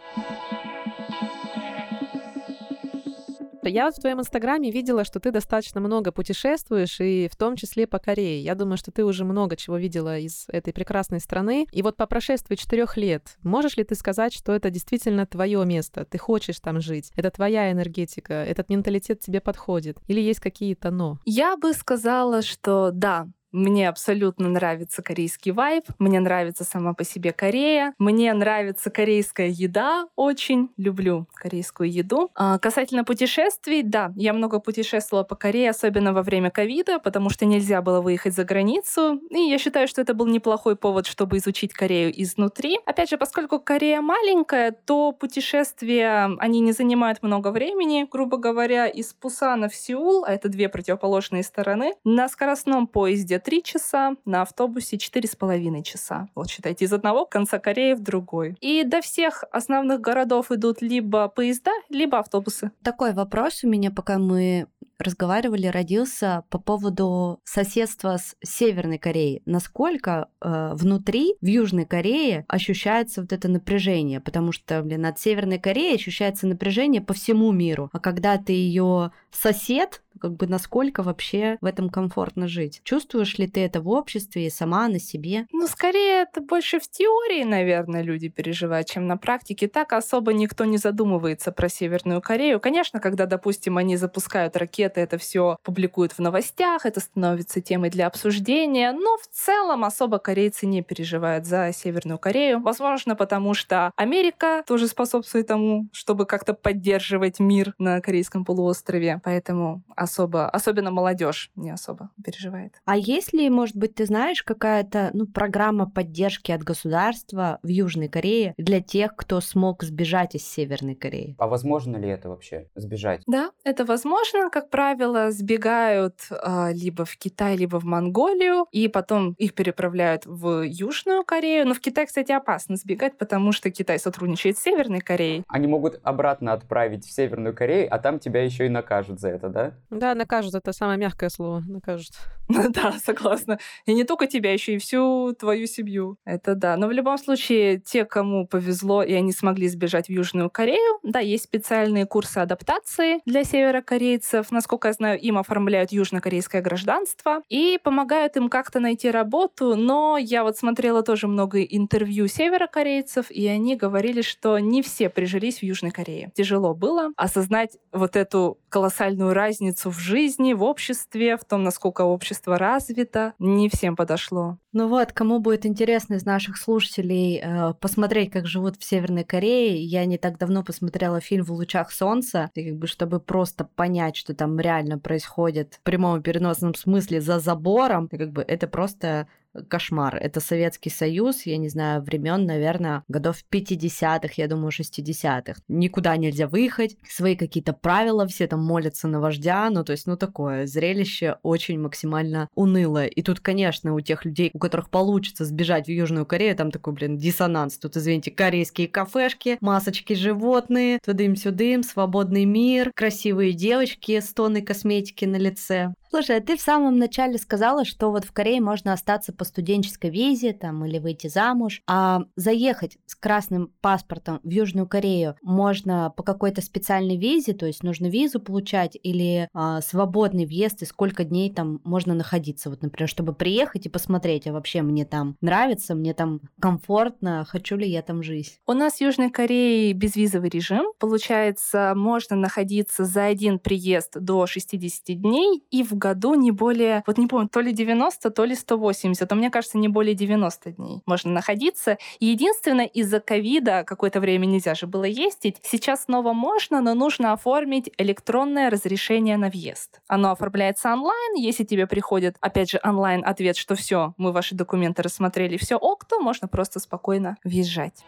Я вот в твоем инстаграме видела, что ты достаточно много путешествуешь, и в том числе по Корее. Я думаю, что ты уже много чего видела из этой прекрасной страны. И вот по прошествии четырех лет, можешь ли ты сказать, что это действительно твое место? Ты хочешь там жить? Это твоя энергетика? Этот менталитет тебе подходит? Или есть какие-то но? Я бы сказала, что да, мне абсолютно нравится корейский вайб, мне нравится сама по себе Корея, мне нравится корейская еда, очень люблю корейскую еду. А касательно путешествий, да, я много путешествовала по Корее, особенно во время ковида, потому что нельзя было выехать за границу, и я считаю, что это был неплохой повод, чтобы изучить Корею изнутри. Опять же, поскольку Корея маленькая, то путешествия, они не занимают много времени, грубо говоря, из Пусана в Сеул, а это две противоположные стороны, на скоростном поезде 3 часа, на автобусе 4,5 часа. Вот считайте, из одного конца Кореи в другой. И до всех основных городов идут либо поезда, либо автобусы. Такой вопрос у меня, пока мы разговаривали, родился по поводу соседства с Северной Кореей. Насколько э, внутри, в Южной Корее, ощущается вот это напряжение? Потому что, блин, от Северной Кореи ощущается напряжение по всему миру. А когда ты ее сосед, как бы насколько вообще в этом комфортно жить. Чувствуешь ли ты это в обществе и сама на себе? Ну, скорее, это больше в теории, наверное, люди переживают, чем на практике. Так особо никто не задумывается про Северную Корею. Конечно, когда, допустим, они запускают ракеты, это все публикуют в новостях, это становится темой для обсуждения, но в целом особо корейцы не переживают за Северную Корею. Возможно, потому что Америка тоже способствует тому, чтобы как-то поддерживать мир на Корейском полуострове. Поэтому особо, особенно молодежь не особо переживает. А есть ли, может быть, ты знаешь, какая-то ну, программа поддержки от государства в Южной Корее для тех, кто смог сбежать из Северной Кореи? А возможно ли это вообще, сбежать? Да, это возможно. Как правило, сбегают э, либо в Китай, либо в Монголию, и потом их переправляют в Южную Корею. Но в Китай, кстати, опасно сбегать, потому что Китай сотрудничает с Северной Кореей. Они могут обратно отправить в Северную Корею, а там тебя еще и накажут за это, да? Да, накажут, это самое мягкое слово, накажут. <laughs> Да, согласна. И не только тебя, еще и всю твою семью. Это да. Но в любом случае, те, кому повезло, и они смогли сбежать в Южную Корею, да, есть специальные курсы адаптации для северокорейцев. Насколько я знаю, им оформляют южнокорейское гражданство и помогают им как-то найти работу. Но я вот смотрела тоже много интервью северокорейцев, и они говорили, что не все прижились в Южной Корее. Тяжело было осознать вот эту колоссальную разницу в жизни, в обществе, в том, насколько общество развито. Не всем подошло. Ну вот, кому будет интересно из наших слушателей э, посмотреть, как живут в Северной Корее, я не так давно посмотрела фильм «В лучах солнца», и как бы чтобы просто понять, что там реально происходит в прямом и переносном смысле за забором, и как бы это просто кошмар. Это Советский Союз, я не знаю, времен, наверное, годов 50-х, я думаю, 60-х. Никуда нельзя выехать, свои какие-то правила, все там молятся на вождя, ну, то есть, ну, такое зрелище очень максимально унылое. И тут, конечно, у тех людей, у которых получится сбежать в Южную Корею, там такой, блин, диссонанс. Тут, извините, корейские кафешки, масочки животные, тудым-сюдым, свободный мир, красивые девочки с тонной косметики на лице. Слушай, а ты в самом начале сказала, что вот в Корее можно остаться по студенческой визе там или выйти замуж, а заехать с красным паспортом в Южную Корею можно по какой-то специальной визе, то есть нужно визу получать или а, свободный въезд и сколько дней там можно находиться, вот, например, чтобы приехать и посмотреть, а вообще мне там нравится, мне там комфортно, хочу ли я там жить. У нас в Южной Корее безвизовый режим, получается, можно находиться за один приезд до 60 дней и в году не более, вот не помню, то ли 90, то ли 180, но мне кажется, не более 90 дней можно находиться. И единственное, из-за ковида какое-то время нельзя же было ездить. Сейчас снова можно, но нужно оформить электронное разрешение на въезд. Оно оформляется онлайн. Если тебе приходит, опять же, онлайн ответ, что все, мы ваши документы рассмотрели, все ок, то можно просто спокойно въезжать.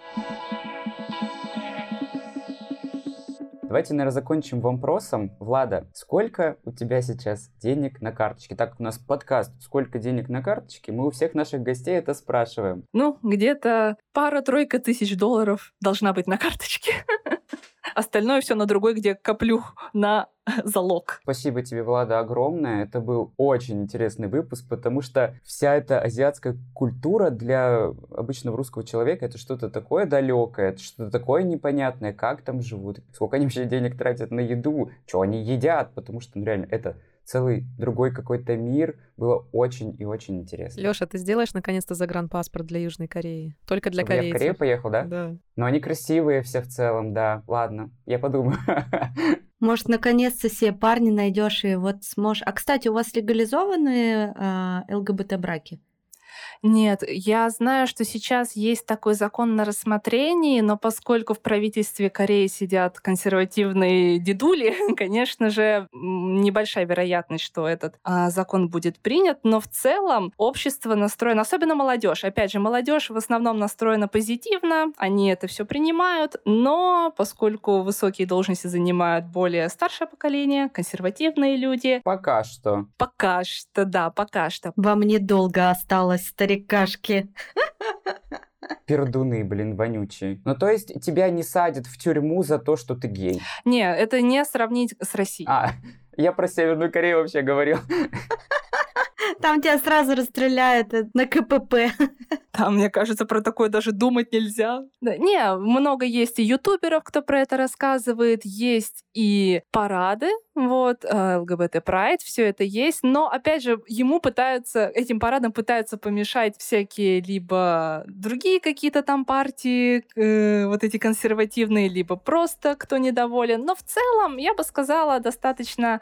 Давайте, наверное, закончим вопросом. Влада, сколько у тебя сейчас денег на карточке? Так как у нас подкаст «Сколько денег на карточке?» Мы у всех наших гостей это спрашиваем. Ну, где-то пара-тройка тысяч долларов должна быть на карточке. <laughs> Остальное все на другой, где коплю на <laughs> залог. Спасибо тебе, Влада, огромное. Это был очень интересный выпуск, потому что вся эта азиатская культура для обычного русского человека это что-то такое далекое, это что-то такое непонятное, как там живут, сколько они вообще денег тратят на еду, что они едят, потому что ну, реально это целый другой какой-то мир. Было очень и очень интересно. Лёша, ты сделаешь наконец-то загранпаспорт для Южной Кореи? Только для Чтобы корейцев. я в Корею поехал, да? Да. Но они красивые все в целом, да. Ладно, я подумаю. <laughs> Может, наконец-то себе парни найдешь и вот сможешь. А кстати, у вас легализованные э, ЛГБТ-браки? Нет, я знаю, что сейчас есть такой закон на рассмотрении, но поскольку в правительстве Кореи сидят консервативные дедули, <laughs> конечно же, небольшая вероятность, что этот а, закон будет принят. Но в целом общество настроено, особенно молодежь. Опять же, молодежь в основном настроена позитивно, они это все принимают, но поскольку высокие должности занимают более старшее поколение, консервативные люди. Пока что. Пока что, да, пока что. Вам недолго осталось, старикашки. Пердуны, блин, вонючие. Ну, то есть тебя не садят в тюрьму за то, что ты гей? Не, это не сравнить с Россией. А, я про Северную Корею вообще говорил. Там тебя сразу расстреляют э, на КПП. Там, мне кажется, про такое даже думать нельзя. Да, не, много есть и ютуберов, кто про это рассказывает, есть и парады, вот, э, ЛГБТ Прайд, все это есть, но, опять же, ему пытаются, этим парадам пытаются помешать всякие либо другие какие-то там партии, э, вот эти консервативные, либо просто кто недоволен, но в целом, я бы сказала, достаточно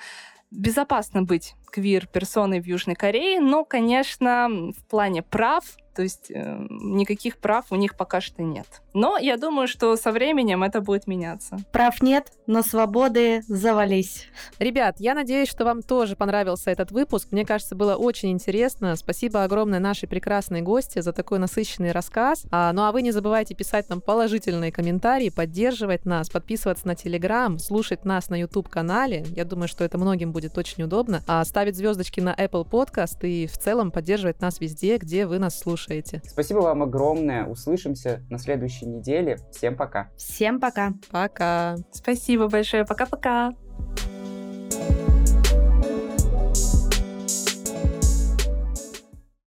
безопасно быть квир-персоной в Южной Корее, но, конечно, в плане прав то есть э, никаких прав у них пока что нет. Но я думаю, что со временем это будет меняться. Прав нет, но свободы завались. Ребят, я надеюсь, что вам тоже понравился этот выпуск. Мне кажется, было очень интересно. Спасибо огромное нашей прекрасной гости за такой насыщенный рассказ. А, ну а вы не забывайте писать нам положительные комментарии, поддерживать нас, подписываться на Телеграм, слушать нас на YouTube-канале. Я думаю, что это многим будет очень удобно. А ставить звездочки на Apple Podcast и в целом поддерживать нас везде, где вы нас слушаете слушаете. Спасибо вам огромное. Услышимся на следующей неделе. Всем пока. Всем пока. Пока. Спасибо большое. Пока-пока. thank you